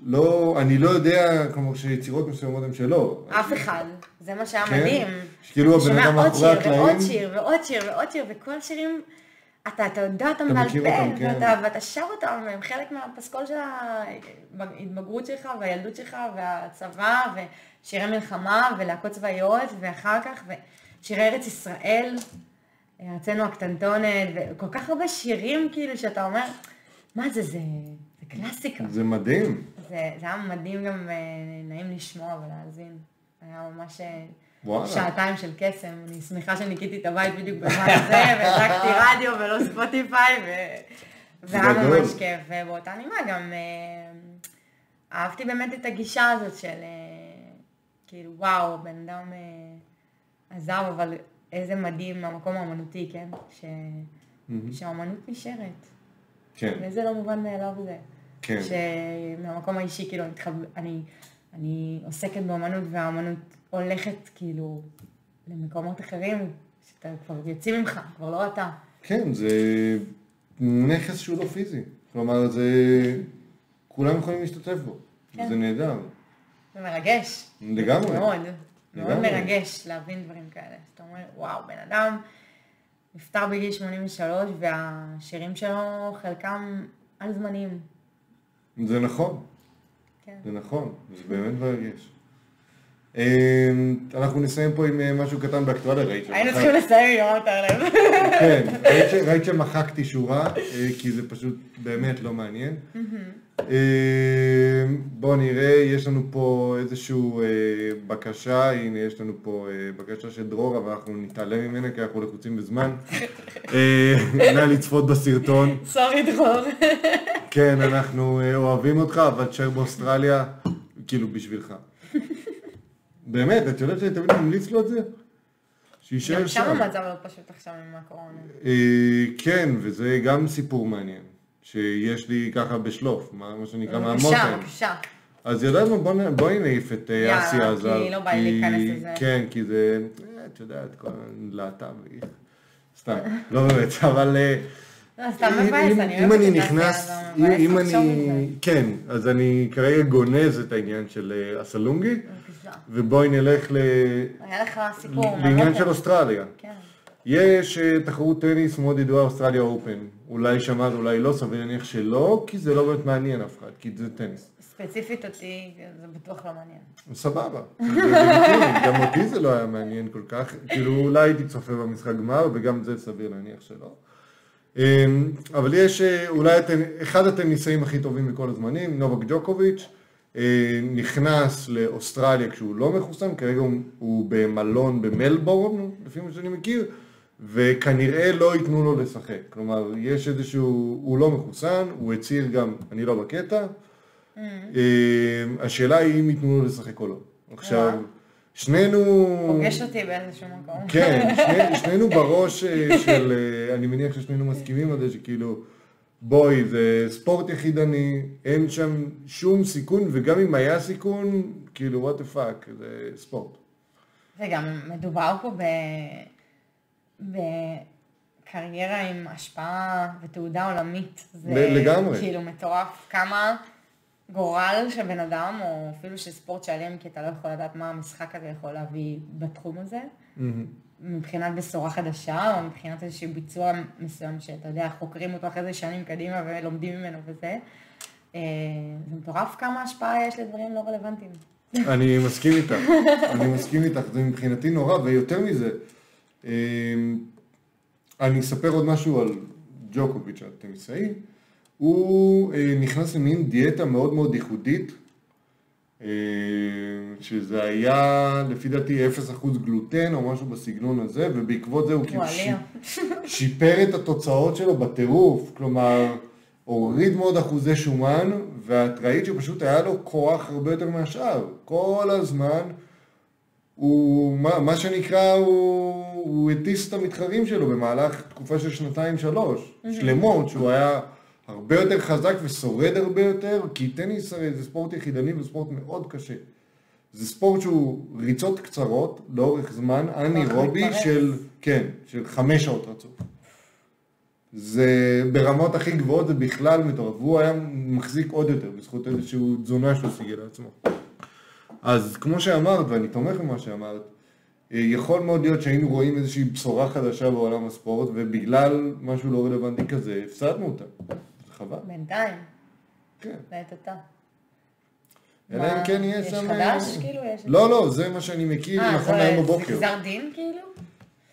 לא, אני לא יודע, כמו שיצירות מסוימות הן שלו. אף אחד, זה מה שהיה כן? מדהים. שכאילו אתה הבן שומע אדם עוד מאחורי שיר ועוד הקלעים, שיר ועוד שיר ועוד שיר, וכל שירים, אתה, אתה יודע אותם בעל פה, אותם, כן. ואתה, ואתה שר אותם, והם חלק מהפסקול של ההתבגרות שלך, והילדות שלך, והצבא, ושירי מלחמה, ולהקות צבאיות, ואחר כך, ושירי ארץ ישראל, ארצנו הקטנטונת, וכל כך הרבה שירים, כאילו, שאתה אומר, מה זה, זה, זה קלאסיקה. זה מדהים. זה, זה היה מדהים גם אה, נעים לשמוע ולהאזין. היה ממש אה, וואלה. שעתיים של קסם. אני שמחה שניקיתי את הבית בדיוק בזמן הזה, והדלקתי רדיו ולא ספוטיפיי, ו... והיה. ממש כיף. ובאותה נימה גם אה, אהבתי באמת את הגישה הזאת של אה, כאילו, וואו, בן אדם אה, עזב, אבל איזה מדהים מהמקום האמנותי, כן? ש... שהאמנות נשארת. כן, וזה לא מובן מאליו זה. כן. שמהמקום האישי, כאילו, אני. אני, אני עוסקת באמנות, והאמנות הולכת, כאילו, למקומות אחרים, שאתה כבר יוצאים ממך, כבר לא אתה. כן, זה נכס שהוא לא פיזי. כלומר, זה... כולם יכולים להשתתף בו. כן. זה נהדר. זה מרגש. לגמרי. מאוד. מאוד. מרגש להבין דברים כאלה. שאתה אומר, וואו, בן אדם נפטר בגיל 83, והשירים שלו, חלקם על זמניים. זה נכון, כן. זה נכון, זה באמת מרגש. אמ, אנחנו נסיים פה עם אה, משהו קטן באקטואליה, ראית היינו צריכים לסיים עם יורם טרלב. כן, ראית שמחקתי שורה, אה, כי זה פשוט באמת לא מעניין. אמ, בואו נראה, יש לנו פה איזושהי בקשה, הנה יש לנו פה בקשה של דרור, אבל אנחנו נתעלם ממנה כי אנחנו לחוצים בזמן. נא לצפות בסרטון. סורי דרור. כן, אנחנו אוהבים אותך, אבל תשאר באוסטרליה, כאילו בשבילך. באמת, את יודעת שאני תמיד ממליץ לו את זה? שיישאר שם. גם שם המצב לא פשוט עכשיו עם הקורונה. אה, כן, וזה גם סיפור מעניין. שיש לי ככה בשלוף, מה שנקרא מהמותן. בבקשה, בבקשה. אז יודעת מה, בואי נעיף את אה, אסי עזר. יאללה, כי לא בא לי להיכנס לזה. כן, כי זה, אה, את יודעת, כל להט"ב, סתם, לא באמת, אבל... לא, סתם מבאס, אני אוהבת את נכנס, אם אני, כן, אז אני כרגע גונז את העניין של הסלונגי, ובואי נלך ל... היה לך סיפור. לעניין של אוסטרליה. כן. יש אה, תחרות טניס מאוד ידועה, אוסטרליה אופן. אולי שמעת, אולי לא, סביר להניח שלא, כי זה לא באמת מעניין אף אחד, כי זה טניס. ספציפית אותי, זה בטוח לא מעניין. סבבה. גם אותי זה לא היה מעניין כל כך. כאילו, אולי הייתי צופה במשחק גמר, וגם זה סביר להניח שלא. אמ, אבל יש אה, אולי אחד הטניסאים הכי טובים בכל הזמנים, נובק ג'וקוביץ'. אה, נכנס לאוסטרליה כשהוא לא מחוסן, כרגע הוא, הוא במלון במלבורן, לפי מה שאני מכיר, וכנראה לא ייתנו לו לשחק. כלומר, יש איזשהו, הוא לא מחוסן, הוא הצהיר גם, אני לא בקטע. Mm-hmm. השאלה היא אם ייתנו לו לשחק או לא. עכשיו, שנינו... פוגש אותי באיזשהו מקום. כן, שני, שנינו בראש אה, של, אני מניח ששנינו מסכימים על זה, שכאילו... בואי, זה ספורט יחידני, אין שם שום סיכון, וגם אם היה סיכון, כאילו, what the fuck, זה ספורט. וגם מדובר פה ב... בקריירה עם השפעה ותעודה עולמית. זה לגמרי. כאילו מטורף. כמה גורל של בן אדם, או אפילו של ספורט שלם, כי אתה לא יכול לדעת מה המשחק הזה יכול להביא בתחום הזה. Mm-hmm. מבחינת בשורה חדשה, או מבחינת איזשהו ביצוע מסוים שאתה יודע, חוקרים אותו אחרי זה שנים קדימה ולומדים ממנו וזה. אה, זה מטורף כמה השפעה יש לדברים לא רלוונטיים. אני מסכים איתך, אני מסכים איתך, זה מבחינתי נורא, ויותר מזה, אה, אני אספר עוד משהו על ג'וקוביץ' הטניסאי, הוא אה, נכנס למין דיאטה מאוד מאוד ייחודית, אה, שזה היה לפי דעתי 0% גלוטן או משהו בסגנון הזה, ובעקבות זה הוא כאילו שיפר את התוצאות שלו בטירוף, כלומר, הוריד מאוד אחוזי שומן, ואת ראית שפשוט היה לו כוח הרבה יותר מהשאר. כל הזמן הוא, מה, מה שנקרא, הוא, הוא הטיס את המתחרים שלו במהלך תקופה של שנתיים-שלוש, שלמות, שהוא היה... הרבה יותר חזק ושורד הרבה יותר, כי טניס הרי זה ספורט יחידני וספורט מאוד קשה. זה ספורט שהוא ריצות קצרות, לאורך זמן, אנאירובי של, כן, של חמש שעות רצוף. זה ברמות הכי גבוהות זה בכלל מטורף, והוא היה מחזיק עוד יותר בזכות איזושהי תזונה שהוא סיגל לעצמו. אז כמו שאמרת, ואני תומך במה שאמרת, יכול מאוד להיות שהיינו רואים איזושהי בשורה חדשה בעולם הספורט, ובגלל משהו לא רלוונטי כזה, הפסדנו אותה. חבל. בינתיים. כן. לעת עתה. אלא אם כן יהיה שם... יש חדש כאילו? יש... לא, לא, זה מה שאני מכיר אה, נכון להיום בבוקר. זה גזר דין כאילו?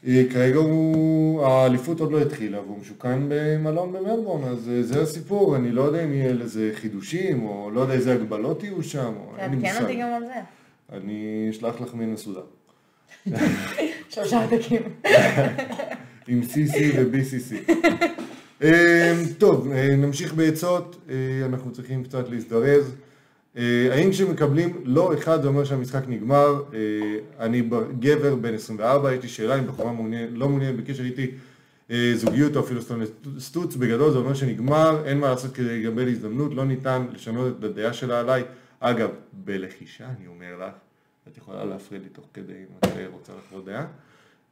אה, כרגע הוא, האליפות עוד לא התחילה והוא משוכן במלון במלבורן, אז אה, זה הסיפור, אני לא יודע אם יהיה לזה חידושים, או לא יודע איזה הגבלות יהיו שם, או אין לי מושג. תעדכן אותי גם על זה. אני אשלח לך מן הסודר. שלושה עתקים. עם CC ו-BCC. אמ, טוב, אה, נמשיך בעצות, אה, אנחנו צריכים קצת להזדרז. האם כשמקבלים לא אחד זה אומר שהמשחק נגמר? אני גבר בן 24, יש לי שאלה אם בחורה לא מעוניינת בקשר איתי זוגיות או אפילו סטוץ, בגדול זה אומר שנגמר, אין מה לעשות כדי לקבל הזדמנות, לא ניתן לשנות את הדעה שלה עליי. אגב, בלחישה אני אומר לך, את יכולה להפריד לי תוך כדי אם את רוצה לחזור דעה.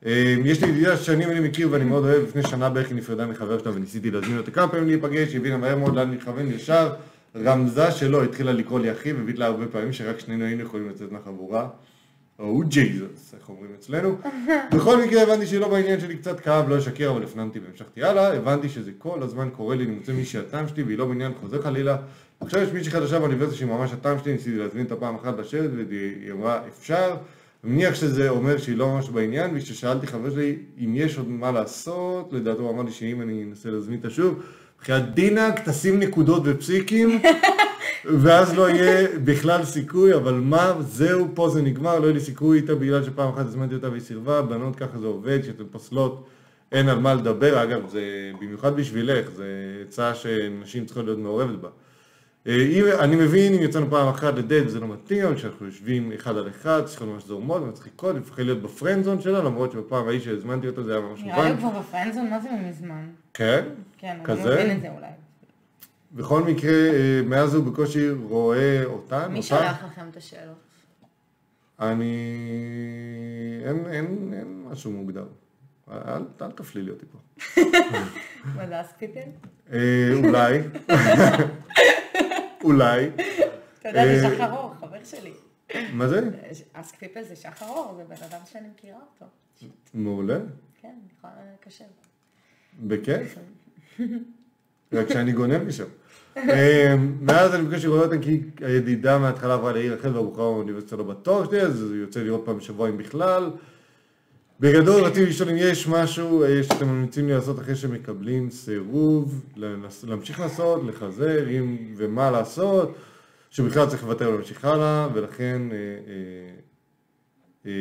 אמ, יש לי ידידה שנים אני מכיר ואני מאוד אוהב, לפני שנה בערך היא נפרדה מחבר שלה וניסיתי להזמין אותה כמה פעמים להיפגש, היא הבינה מהר מאוד לאן לכוון ישר, רמזה שלא, התחילה לקרוא לי אחי והביא לה הרבה פעמים שרק שנינו היינו יכולים לצאת מהחבורה. או ג'ייזוס, איך אומרים אצלנו. בכל מקרה הבנתי שלא בעניין שלי קצת כאב, לא אשקר, אבל הפנמתי והמשכתי הלאה. הבנתי שזה כל הזמן קורה לי, אני מוצא מישהי הטעם שלי והיא לא בעניין חוזר חלילה. עכשיו יש מישהי חדשה באוניברסיטה שהיא ממש הטעם שלי, ניסיתי להזמין אותה פעם אחת לשבת והיא אמרה אפשר. מניח שזה אומר שהיא לא ממש בעניין, וכששאלתי חבר שלי אם יש עוד מה לעשות, לדעתו הוא אמר לי שאם אני אנסה להזמין אותה שוב, מבחינת דינק תשים נקודות ופסיקים, ואז לא יהיה בכלל סיכוי, אבל מה, זהו, פה זה נגמר, לא יהיה לי סיכוי איתה בגלל שפעם אחת הזמנתי אותה והיא סירבה, בנות ככה זה עובד, כשאתן פוסלות אין על מה לדבר, אגב, זה במיוחד בשבילך, זה עצה שנשים צריכות להיות מעורבת בה. אה, אני מבין אם יצאנו פעם אחת לדייט זה לא מתאים, אבל כשאנחנו יושבים אחד על אחד, צריכות ממש זורמות ומצחיקות, לפחד להיות בפרנדזון שלה, למרות שבפעם ההיא שהזמנתי אותה זה היה ממש מובן. נראה לי כבר בפרנדזון, מה זה מזמן? כן? כן, כזה? אני מבין את זה אולי. בכל מקרה, אה, מאז הוא בקושי רואה אותן. מי שלח לכם את השאלות? אני... אין, אין, אין משהו מוגדר. אל, אל תפלי לי אותי פה. מה זה אסקפיפל? אה, אולי. אולי. אתה יודע, זה אה, שחר אור, חבר שלי. מה זה? אסקפיפל זה שחר אור, זה בן אדם שאני מכירה אותו. מעולה. כן, אני יכולה לקשר. בכיף. רק שאני גונב משם. אה, מאז אני מבקש לראות אותם כי הידידה מההתחלה עברה לעיר אחרת והבחורה באוניברסיטה לא בתואר שלי, אז יוצא לראות פעם בשבוע אם בכלל. בגדול רציתי לשאול אם יש משהו אה, שאתם ממליצים לי לעשות אחרי שמקבלים סירוב, להמשיך לעשות, לחזר, אם ומה לעשות, שבכלל צריך לוותר ולהמשיך הלאה, ולכן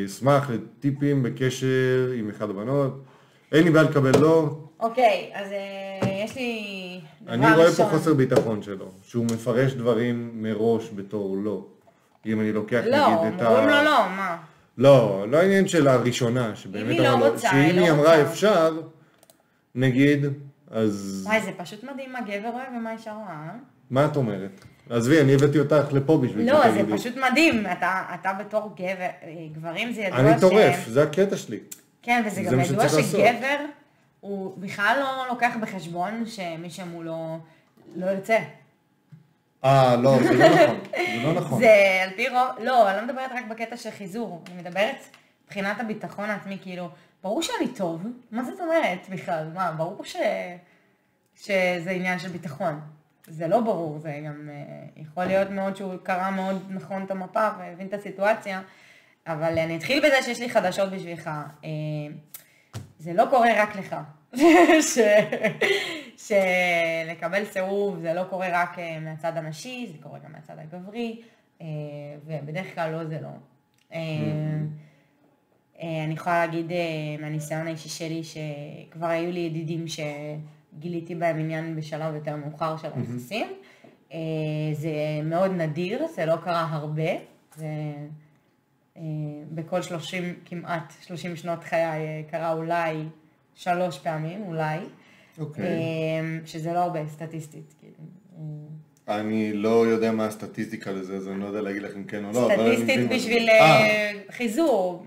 אשמח אה, אה, לטיפים בקשר עם אחד הבנות. אין לי בעיה לקבל לא. אוקיי, אז יש לי דבר ראשון. אני רואה פה חוסר ביטחון שלו, שהוא מפרש דברים מראש בתור לא. אם אני לוקח לא, נגיד את ה... לא, אומרים לו לא, מה? לא, לא העניין של הראשונה, שבאמת אמרה לא לו, שאם היא לא אמרה אפשר, נגיד, אז... וואי, זה פשוט מדהים מה גבר אוהב ומה אישה רואה, אה? מה את אומרת? עזבי, אני הבאתי אותך לפה בשביל לא, זה פשוט מדהים, אתה, אתה בתור גבר, גברים זה ידוע ש... אני טורף, זה הקטע שלי. כן, וזה גם ידוע שגבר, הוא בכלל לא לוקח בחשבון שמי שמולו לא יוצא. אה, לא, זה לא נכון, זה לא נכון. זה על פי רוב, לא, אני לא מדברת רק בקטע של חיזור, אני מדברת מבחינת הביטחון העצמי, כאילו, ברור שאני טוב, מה זאת אומרת בכלל? מה, ברור ש... שזה עניין של ביטחון. זה לא ברור, זה גם uh, יכול להיות מאוד שהוא קרא מאוד נכון את המפה והבין את הסיטואציה, אבל אני אתחיל בזה שיש לי חדשות בשבילך. Uh, זה לא קורה רק לך. ש... שלקבל סירוב זה לא קורה רק אה, מהצד הנשי, זה קורה גם מהצד הגברי, אה, ובדרך כלל לא זה לא. אה, אני יכולה להגיד מהניסיון האישי שלי שכבר היו לי ידידים שגיליתי בהם עניין בשלב יותר מאוחר של היחסים. זה מאוד נדיר, זה לא קרה הרבה. זה בכל 30, כמעט 30 שנות חיי קרה אולי שלוש פעמים, אולי. אוקיי. אמ, שזה לא הרבה סטטיסטית, כאילו. אני לא יודע מה הסטטיסטיקה לזה, אז אני לא יודע להגיד לכם כן או לא, אבל אני מבין... סטטיסטית בשביל אה. אה, חיזור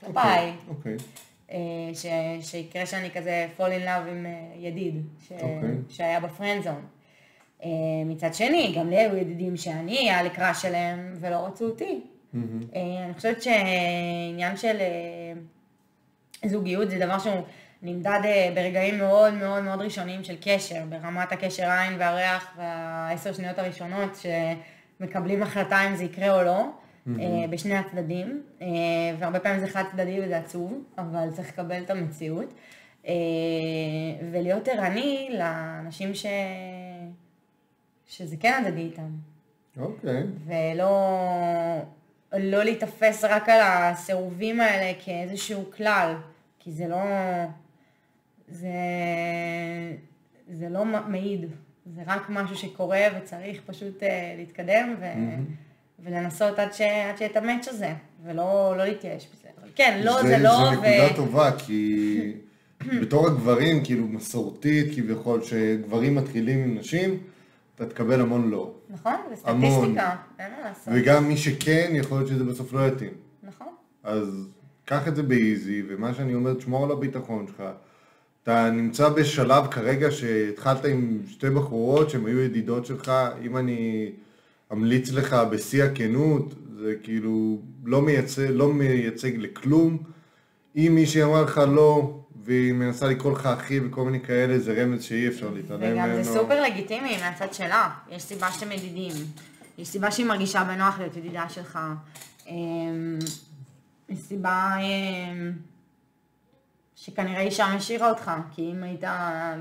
כלפיי. אוקיי. אה, שיקרה שאני כזה fall in love עם ידיד, אוקיי. שהיה בפרנדזון. מצד שני, גם לי היו ידידים שאני היה לי קראש שלהם ולא רצו אותי. אני חושבת שעניין של זוגיות זה דבר שהוא נמדד אה, ברגעים מאוד מאוד מאוד ראשוניים של קשר, ברמת הקשר עין והריח והעשר שניות הראשונות שמקבלים החלטה אם זה יקרה או לא, mm-hmm. בשני הצדדים, אה, והרבה פעמים זה חד צדדי וזה עצוב, אבל צריך לקבל את המציאות, ולהיות ערני לאנשים ש... שזה כן הדדי איתם. אוקיי. Okay. ולא לא להיתפס רק על הסירובים האלה כאיזשהו כלל, כי זה לא... זה, זה לא מעיד, זה רק משהו שקורה וצריך פשוט uh, להתקדם ו, mm-hmm. ולנסות עד, ש, עד שאת המאץ' הזה, ולא לא להתייאש בזה. אבל כן, לא, זה, זה לא... זו נקודה ו... טובה, כי בתור הגברים, כאילו מסורתית כביכול, שגברים מתחילים עם נשים, אתה תקבל המון לא. נכון, זה סטטיסטיקה, אין מה לעשות. וגם מי שכן, יכול להיות שזה בסוף לא יתאים. נכון. אז קח את זה באיזי, ומה שאני אומר, תשמור על הביטחון שלך. אתה נמצא בשלב כרגע שהתחלת עם שתי בחורות שהן היו ידידות שלך, אם אני אמליץ לך בשיא הכנות, זה כאילו לא מייצג, לא מייצג לכלום. אם מישהי אמרה לך לא, והיא מנסה לקרוא לך אחי וכל מיני כאלה, זה רמז שאי אפשר להתעלם ממנו. וגם זה סופר לגיטימי מהצד שלה, יש סיבה שאתם ידידים, יש סיבה שהיא מרגישה בנוח להיות ידידה שלך, אמ, יש סיבה אמ, שכנראה אישה משאירה אותך, כי אם היית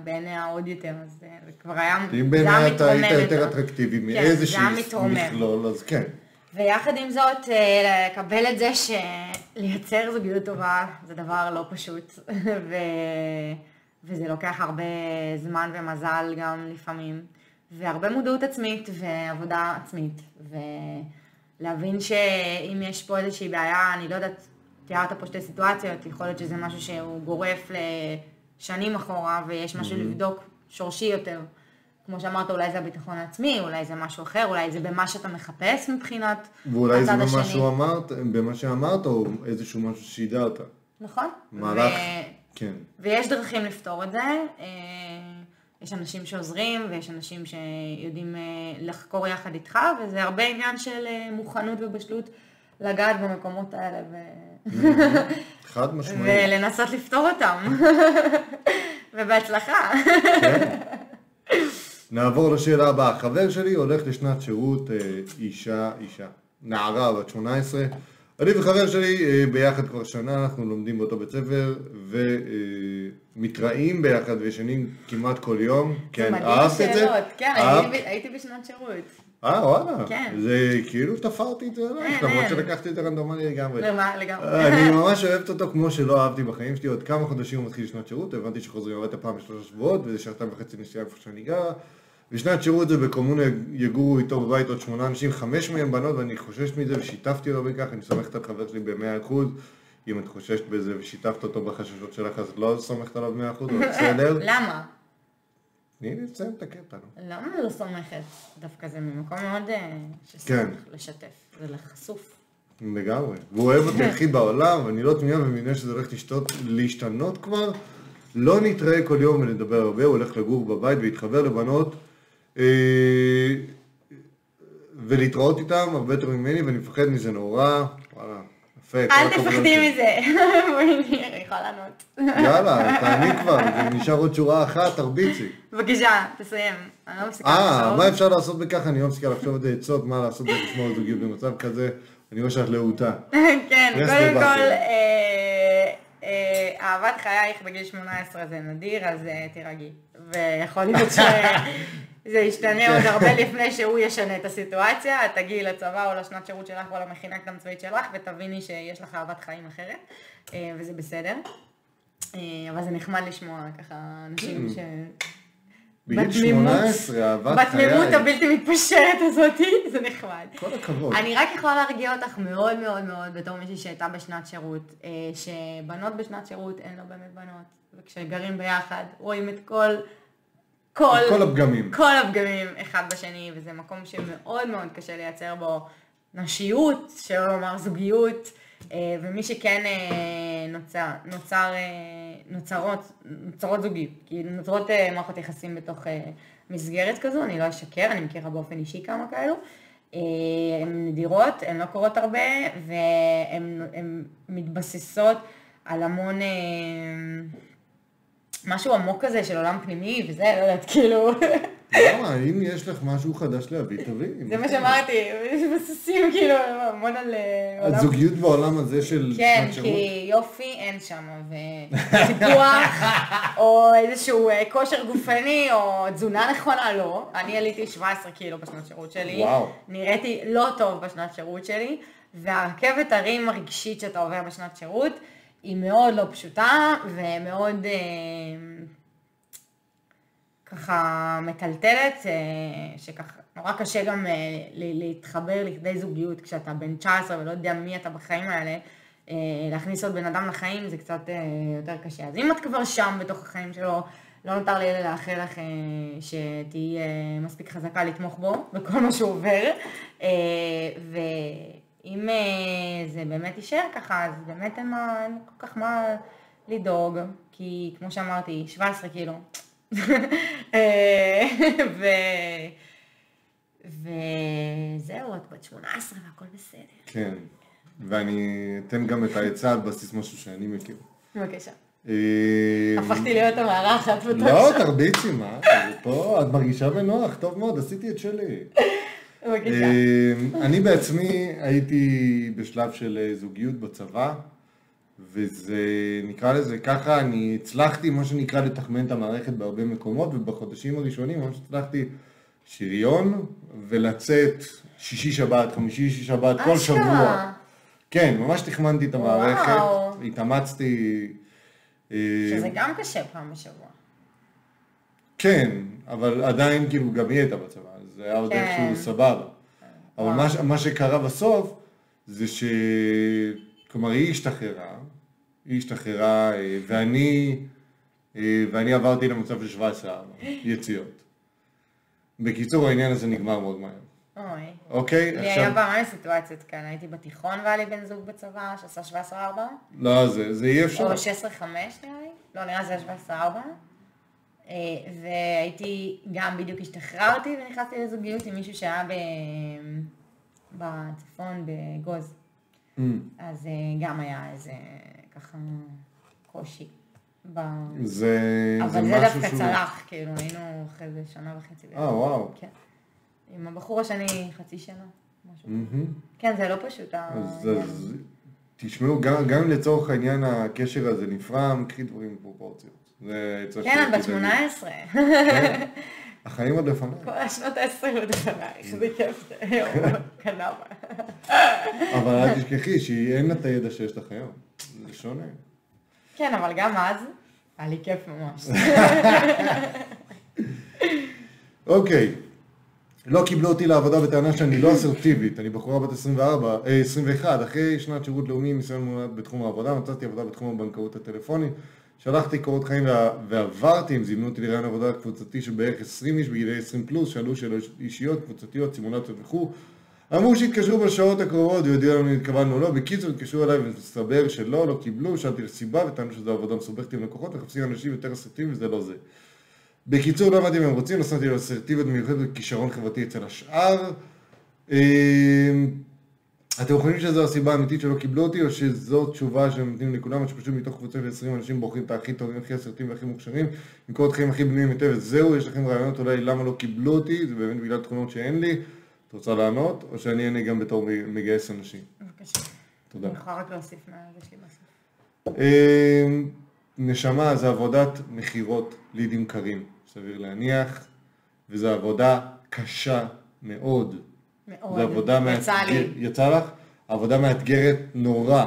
בעיניה עוד יותר, אז זה כבר היה, מתרומם. אם בעיניה אתה היית יותר אטרקטיבי כן, מאיזשהו מכלול, אז כן. ויחד עם זאת, אה, לקבל את זה שלייצר זוגיות טובה זה דבר לא פשוט, ו... וזה לוקח הרבה זמן ומזל גם לפעמים, והרבה מודעות עצמית ועבודה עצמית, ולהבין שאם יש פה איזושהי בעיה, אני לא יודעת, תיארת פה שתי סיטואציות, יכול להיות שזה משהו שהוא גורף לשנים אחורה, ויש משהו mm-hmm. לבדוק שורשי יותר. כמו שאמרת, אולי זה הביטחון העצמי, אולי זה משהו אחר, אולי זה במה שאתה מחפש מבחינת הצד השני. ואולי זה במה שהוא אמרת, במה שאמרת, או איזשהו משהו שידרת. נכון. מהלך, ו... כן. ויש דרכים לפתור את זה. יש אנשים שעוזרים, ויש אנשים שיודעים אה, לחקור יחד איתך, וזה הרבה עניין של אה, מוכנות ובשלות לגעת במקומות האלה. ו... חד משמעית. ולנסות לפתור אותם. ובהצלחה. כן. נעבור לשאלה הבאה. חבר שלי הולך לשנת שירות אה, אישה, אישה. נערה בת 18. אני וחבר שלי אה, ביחד כבר שנה, אנחנו לומדים באותו בית ספר ומתראים ביחד וישנים כמעט כל יום. כן, אהבת את זה? כן, הייתי בשנת שירות. אה, וואלה. כן. זה כאילו תפרתי את זה עלייך, כן, למרות שלקחתי את זה רנדומלי לגמרי. לגמרי. אני ממש אוהבת אותו כמו שלא אהבתי בחיים שלי, עוד כמה חודשים הוא מתחיל שנת שירות, הבנתי שחוזרים הביתה פעם בשלושה שבועות, וזה שעתיים וחצי נסיעה איפה שאני גר. בשנת שירות זה בקומונה יגורו איתו בבית עוד שמונה אנשים, חמש מהם בנות ואני חושש מזה ושיתפתי אותו בכך, אני סומכת על חבר שלי במאה אחוז. אם את חוששת בזה ושיתפת אותו בחששות שלך אז את לא סומכת עליו במאה אחוז, אבל בסדר. למה? תני לי לסיים את הקטע. למה לא סומכת? דווקא זה ממקום מאוד אה, שסומך כן. לשתף, זה לחשוף. לגמרי. והוא אוהב אותי הכי בעולם, ואני לא תמיד ומבינה שזה הולך להשתנות כבר. לא נתראה כל יום ונדבר הרבה, הוא הולך לגור בבית ויתחבר לבנות ולהתראות איתם הרבה יותר ממני, ואני מפחד מזה נורא. וואלה, יפה. אל תפחדי מזה. אני יכולה לענות. יאללה, תעני כבר, נשאר עוד שורה אחת, תרביצי. בבקשה, תסיים. אני לא מפסיקה לחשוב. אה, מה אפשר לעשות בכך? אני לא מפסיקה לחשוב את עצות, מה לעשות ולשמור על זוגיות במצב כזה. אני רואה שאת להוטה. כן, קודם כל, אה, אה, אהבת חייך בגיל 18 זה נדיר, אז תירגעי. ויכול להיות. זה ישתנה עוד הרבה לפני שהוא ישנה את הסיטואציה, את תגיעי לצבא או לשנת שירות שלך או למכינה קדם צבאית שלך ותביני שיש לך אהבת חיים אחרת, אה, וזה בסדר. אה, אבל זה נחמד לשמוע ככה אנשים כן. ש... בגיל 18, אהבת חיי. בתמימות הבלתי מתפשרת הזאת, זה נחמד. כל הכבוד. אני רק יכולה להרגיע אותך מאוד מאוד מאוד בתור מישהי שהייתה בשנת שירות, אה, שבנות בשנת שירות הן לא באמת בנות, וכשגרים ביחד רואים את כל... כל, כל הפגמים. כל הפגמים אחד בשני, וזה מקום שמאוד מאוד קשה לייצר בו נשיות, שלא לומר זוגיות, אה, ומי שכן אה, נוצר, נוצר, אה, נוצרות, נוצרות זוגיות, כי נוצרות מערכות יחסים בתוך מסגרת כזו, אני לא אשקר, אני מכירה באופן אישי כמה כאלו. הן נדירות, הן לא קורות הרבה, והן מתבססות על המון... משהו עמוק כזה של עולם פנימי וזה, לא יודעת, כאילו... למה? אם יש לך משהו חדש להביא, תביאי. זה מה שאמרתי, מבססים כאילו המון על אה, עולם... הזוגיות בעולם הזה של כן, כי יופי אין שם, וטיפוח, או איזשהו אה, כושר גופני, או תזונה נכונה, לא. אני עליתי 17 קילו בשנת שירות שלי. וואו. נראיתי לא טוב בשנת שירות שלי, והרכבת הרים הרגשית שאתה עובר בשנת שירות, היא מאוד לא פשוטה ומאוד אה, ככה מטלטלת, אה, שככה נורא קשה גם אה, להתחבר לכדי זוגיות כשאתה בן 19 ולא יודע מי אתה בחיים האלה. להכניס עוד בן אדם לחיים זה קצת יותר קשה. אז אם את כבר שם בתוך החיים שלו, לא נותר לי אלא לאחל לך שתהיי מספיק חזקה לתמוך בו בכל מה שהוא עובר. אם אה, זה באמת יישאר ככה, אז באמת אין, מה, אין כל כך מה לדאוג, כי כמו שאמרתי, 17 קילו. אה, וזהו, את בת 18 והכל בסדר. כן, ואני אתן גם את העצה על בסיס משהו שאני מכיר. בבקשה. אה, הפכתי להיות המארחת לא, תרביצי, מה? פה את מרגישה בנוח, טוב מאוד, עשיתי את שלי. אה, אני בעצמי הייתי בשלב של אה, זוגיות בצבא, וזה, נקרא לזה ככה, אני הצלחתי, מה שנקרא, לתחמן את המערכת בהרבה מקומות, ובחודשים הראשונים ממש הצלחתי שריון, ולצאת שישי שבת, חמישי שבת, כל. שבוע. כן, ממש תחמנתי את המערכת, וואו. התאמצתי. אה, שזה גם קשה פעם בשבוע. כן, אבל עדיין כאילו גם היא הייתה בצבא, זה היה עוד כן. איכשהו סבבה. אבל מה, מה שקרה בסוף, זה ש... כלומר, היא השתחררה, היא השתחררה, אה, ואני, אה, ואני עברתי למצב של 17 יציאות. בקיצור, העניין הזה נגמר מאוד מהר. אוי. אוקיי? לי היה בהרבה סיטואציות כאלה, הייתי בתיכון והיה לי בן זוג בצבא שעשה 17-4, לא, זה, זה אי אפשר. או 16-5 נראה לי, לא נראה זה 17-4, אה, והייתי, גם בדיוק השתחררתי ונכנסתי לזוגיות עם מישהו שהיה ב... בצפון, בגוז, Mm, אז אה, גם היה איזה ככה קושי. ב... זה, אבל זה משהו דווקא שהוא- צלח, כאילו, היינו אחרי זה שנה וחצי. אה, וואו. כן. עם הבחור השני חצי שנה, משהו. מהמם. כן, זה לא פשוט. אז. אז תשמעו, גם, גם לצורך העניין הקשר הזה נפרם, קחי דברים בפרופורציות. זה עצה כן, את בת שכדאי לי. 18. כן. החיים עוד לפניי. כל השנות ה-20 עוד לפנייך, זה כיף. קנבה. אבל אל תשכחי שאין לה את הידע שיש לך היום. זה שונה. כן, אבל גם אז, היה לי כיף ממש. אוקיי. לא קיבלו אותי לעבודה בטענה שאני לא אסרטיבית, אני בחורה בת 24, אה, 21, אחרי שנת שירות לאומי עם ניסיון בתחום העבודה, מצאתי עבודה בתחום הבנקאות הטלפונית, שלחתי קורות חיים ועברתי, הם זימנו אותי לרעיון עבודה קבוצתי של בערך 20 איש בגילי 20 פלוס, שאלו שאלות אישיות, קבוצתיות, סימולציות וכו'. אמרו שהתקשרו בשעות הקרובות ויודיעו לנו אם התכוונו או לא, בקיצור התקשרו אליי ומסתבר שלא, לא קיבלו, שאלתי לסיבה וטענו שזו עבודה מסובכת עם לקוחות, מחפשים אנשים יותר אסרטיביים וזה לא זה. בקיצור, לא הבנתי מה הם רוצים, נסעתי לאסרטיביות מיוחדת וכישרון חברתי אצל השאר. אתם חושבים שזו הסיבה האמיתית שלא קיבלו אותי, או שזו תשובה שהם נותנים לכולם, או שפשוט מתוך קבוצה של 20 אנשים בוחרים את הכי טובים, הכי אסרטיביים והכי מוכשרים, עם קורות חיים הכי בנויים היטב, וזהו, יש לכם רעיונות אולי למה לא קיבלו אותי, זה באמת בגלל תכונות שאין לי, את רוצה לענות, או שאני אענה גם בתור מגייס אנשים? בבקשה. תודה. אני יכולה רק להוסיף מה יש לי בסוף. אמ, נשמה זה עבודת מכירות לידים קרים, סביר להניח, וזו עבודה קשה מאוד. מאוד. זו עבודה מאתגרת. יצא לך? עבודה מאתגרת נורא.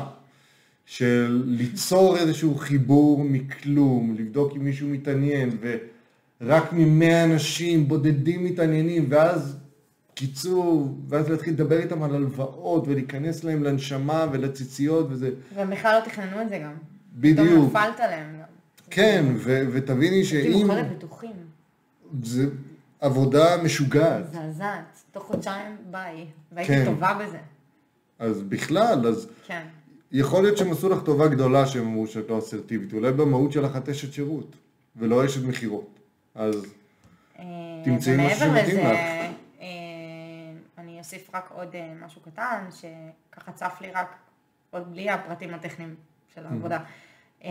של ליצור איזשהו חיבור מכלום, לבדוק אם מישהו מתעניין, ורק ממאה אנשים בודדים מתעניינים, ואז קיצור, ואז להתחיל לדבר איתם על הלוואות, ולהיכנס להם לנשמה ולציציות, וזה והם בכלל לא תכננו את זה גם. בדיוק. פתאום נפלת עליהם גם. כן, ו- ותביני הייתי שאם מוכרת בטוחים. זה עבודה משוגעת, מזעזעת. תוך חודשיים ביי. כן. והייתי טובה בזה. אז בכלל, אז כן. יכול להיות שהם עשו לך טובה גדולה שהם אמרו שאת לא אסרטיבית, אולי במהות שלך את אשת שירות, ולא אשת מכירות. אז אה, תמצאי ומעבר שמתאים לזה, לך. אה, אני אוסיף רק עוד אה, משהו קטן, שככה צף לי רק, עוד בלי הפרטים הטכניים של העבודה. אה,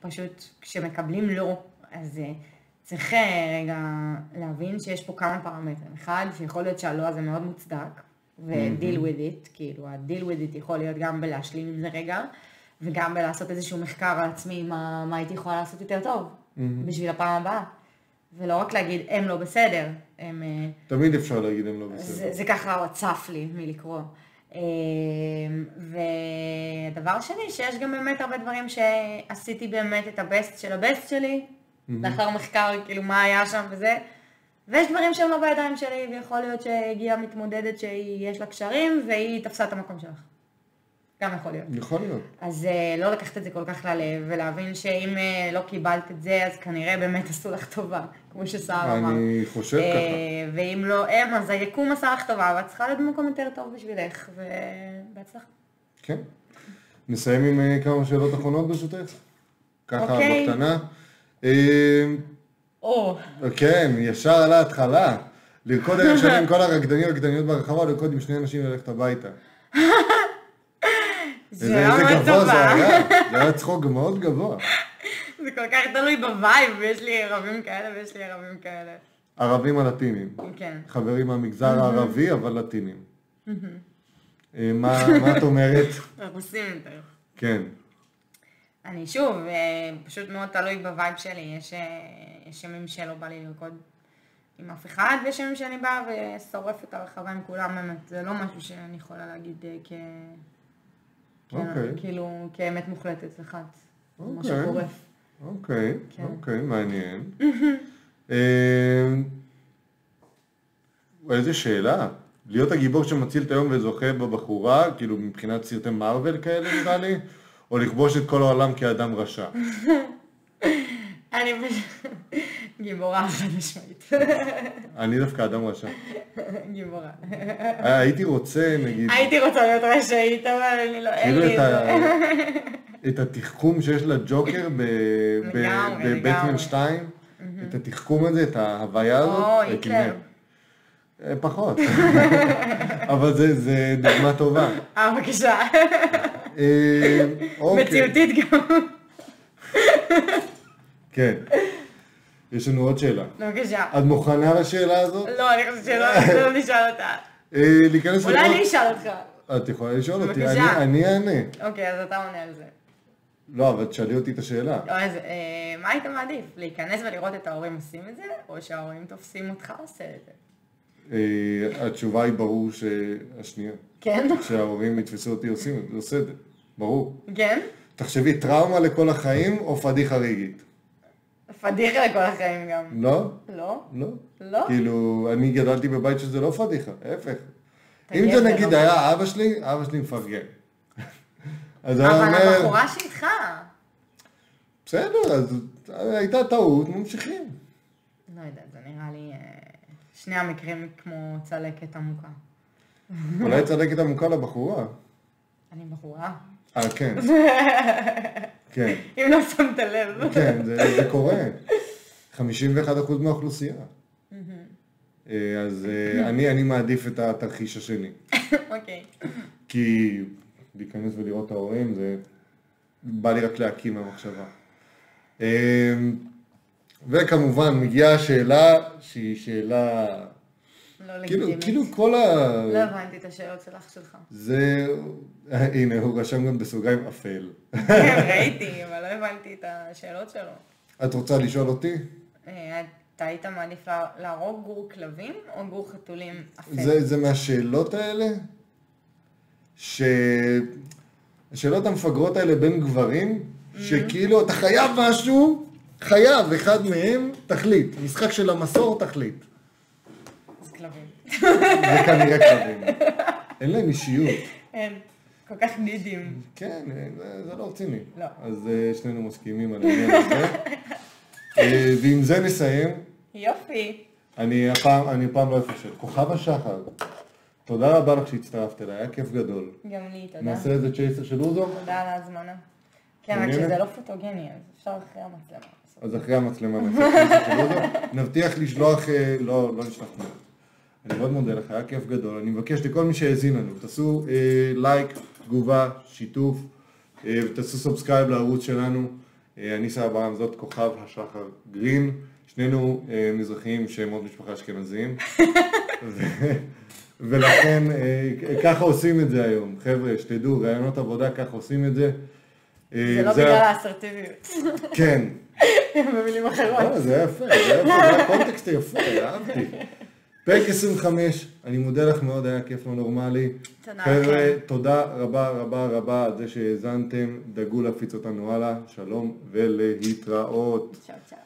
פשוט כשמקבלים לא, אז צריך אה, רגע להבין שיש פה כמה פרמטרים. אחד, שיכול להיות שהלא הזה מאוד מוצדק, ו-deal with it, כאילו ה-deal with it יכול להיות גם בלהשלים עם זה רגע, וגם בלעשות איזשהו מחקר על עצמי, מה, מה הייתי יכולה לעשות יותר טוב, בשביל הפעם הבאה. ולא רק להגיד, הם לא בסדר, הם... אה, תמיד אפשר להגיד הם לא בסדר. זה, זה ככה צף לי מלקרוא. אה, ודבר שני, שיש גם באמת הרבה דברים שעשיתי באמת את הבסט של הבסט שלי, לאחר מחקר, כאילו מה היה שם וזה, ויש דברים שהם לא בידיים שלי, ויכול להיות שהגיעה מתמודדת שיש לה קשרים, והיא תפסה את המקום שלך. גם יכול להיות. יכול להיות. אז אה, לא לקחת את זה כל כך ללב, ולהבין שאם אה, לא קיבלת את זה, אז כנראה באמת עשו לך טובה, כמו שסער אמר. אני חושב אה, ככה. ואם לא הם, אז היקום עשה לך טובה, ואת צריכה להיות במקום יותר טוב בשבילך, ובהצלחה. כן. נסיים עם אה, כמה שאלות אחרונות ברשותך? ככה אוקיי. בקטנה. אה, או, כן, ישר על ההתחלה. לרקוד ערב שלם עם כל הרקדנים והרקדניות ברחבה, לרקוד עם שני אנשים וללכת הביתה. זה היה איזה מאוד גבוה זה. היה, זה היה צחוק מאוד גבוה. זה כל כך תלוי ב vibe, ויש לי ערבים כאלה ויש לי ערבים כאלה. ערבים הלטינים. כן. חברים מהמגזר הערבי, אבל לטינים. אה, מה את אומרת? רוסים יותר. כן. אני שוב, אה, פשוט מאוד תלוי ב vibe שלי. יש, אה, יש ימים שלא בא לי לרקוד עם אף אחד, ויש ימים שאני באה ושורפת את הרחבה עם כולם, באמת. זה לא משהו שאני יכולה להגיד אה, כ... כן, אוקיי. כאילו, כאמת מוחלטת, סליחה. זה משהו אוקיי. גורף. אוקיי, כן. אוקיי, מעניין. אה, איזה שאלה. להיות הגיבור שמציל את היום וזוכה בבחורה, כאילו מבחינת סרטי מארוול כאלה נראה לי, או לכבוש את כל העולם כאדם רשע. אני פשוט גיבורה חד משמעית. אני דווקא אדם רשע. גיבורה. אה, הייתי רוצה, נגיד, הייתי רוצה להיות רשאית, אבל אני לא, אין כאילו לי את ה- זה. את התחכום שיש לג'וקר בבטמן לגמרי. 2, את התחכום הזה, את ההוויה הזאת. או, היטלר. אה, פחות. אבל זה דוגמה טובה. אה, בבקשה. אה, אוקיי. מציאותית גם. כן. יש לנו עוד שאלה. בבקשה. את מוכנה לשאלה הזאת? לא, אני חושבת שלא לא נשאל אותה. אה, להיכנס אולי אני אשאל אותך. את יכולה לשאול אותי. אני- אני אענה. אוקיי, אז אתה עונה על זה. לא, אבל תשאלי אותי את השאלה. לא, אז אה, מה היית מעדיף? להיכנס ולראות את ההורים עושים את זה, או שההורים תופסים אותך עושה את זה? אה, התשובה היא ברור שהשנייה. כן? שההורים יתפסו אותי עושים, את זה. ברור. כן? תחשבי, טראומה לכל החיים או פדיחה רגעית? פדיחה לכל החיים גם. לא? לא? לא. לא? כאילו, אני גדלתי בבית שזה לא פדיחה, ההפך. אם זה נגיד לא? היה אבא שלי, אבא שלי מפרגן. אז היה אבל אומר, הבחורה שאיתך. בסדר, אז הייתה טעות, ממשיכים. לא יודעת, זה נראה לי... אה, שני המקרים כמו צלקת עמוקה. אולי צדקת עמוקה לבחורה. אני בחורה. אה, כן. כן, אם לא שמת לב. כן, זה זה קורה. 51% מהאוכלוסייה. אה, אז אה, אני אני מעדיף את התרחיש השני. אוקיי. כי להיכנס ולראות את ההורים, זה בא לי רק להקים מהמחשבה. וכמובן מגיעה השאלה שהיא שאלה, לא כאילו, לגיטימית. כאילו כל ה... לא הבנתי את השאלות שלך שלך. זה, הנה הוא רשם גם בסוגריים אפל. כן, ראיתי, אבל לא הבנתי את השאלות שלו. את רוצה לשאול אותי? אה, אתה היית מעדיף לה- להרוג גור כלבים או גור חתולים אפל? זה, זה מהשאלות האלה, ש... השאלות המפגרות האלה בין גברים, שכאילו אתה חייב משהו, חייב, אחד מהם, תחליט. משחק של המסור, תחליט. אז כלבים. זה כנראה כלבים. אין להם אישיות. אין. כל כך נידים. כן, זה, זה לא רציני. לא. אז אה, שנינו מסכימים על העניין הזה. אה, ועם זה נסיים. יופי. אני הפעם, אני הפעם לא אפשר. כוכב השחר, תודה רבה לך שהצטרפת אליי, היה כיף גדול. גם לי, תודה. נעשה איזה צ'ייסר של אוזו, תודה על ההזמנה. כן, רק? שזה לא פוטוגני, אז אפשר אחרי המצלמה. אז אחרי המצלמה. נבטיח לשלוח, אה, לא, לא נשלח תמונות. אני מאוד מודה לך, היה כיף גדול. אני מבקש לכל מי שהאזין לנו, תעשו אה, לייק, תגובה, שיתוף, אה, ותעשו subscribe לערוץ שלנו. אה, אני סער ברם, זאת כוכב השחר גרין. שנינו אה, מזרחיים שמות משפחה אשכנזיים. ו- ולכן אה, ככה עושים את זה היום. חבר'ה, שתדעו, ראיונות עבודה ככה עושים את זה. אה, זה לא בגלל האסרטיביות. כן. במילים אחרות. לא, זה היה יפה, זה היה יפה, זה היה context יפה, אהבתי. פרק 25, אני מודה לך מאוד, היה כיף לא נורמלי. תודה חבר'ה. תודה רבה רבה רבה על זה שהאזנתם, דאגו להפיץ אותנו הלאה, שלום ולהתראות. צ'או צ'או.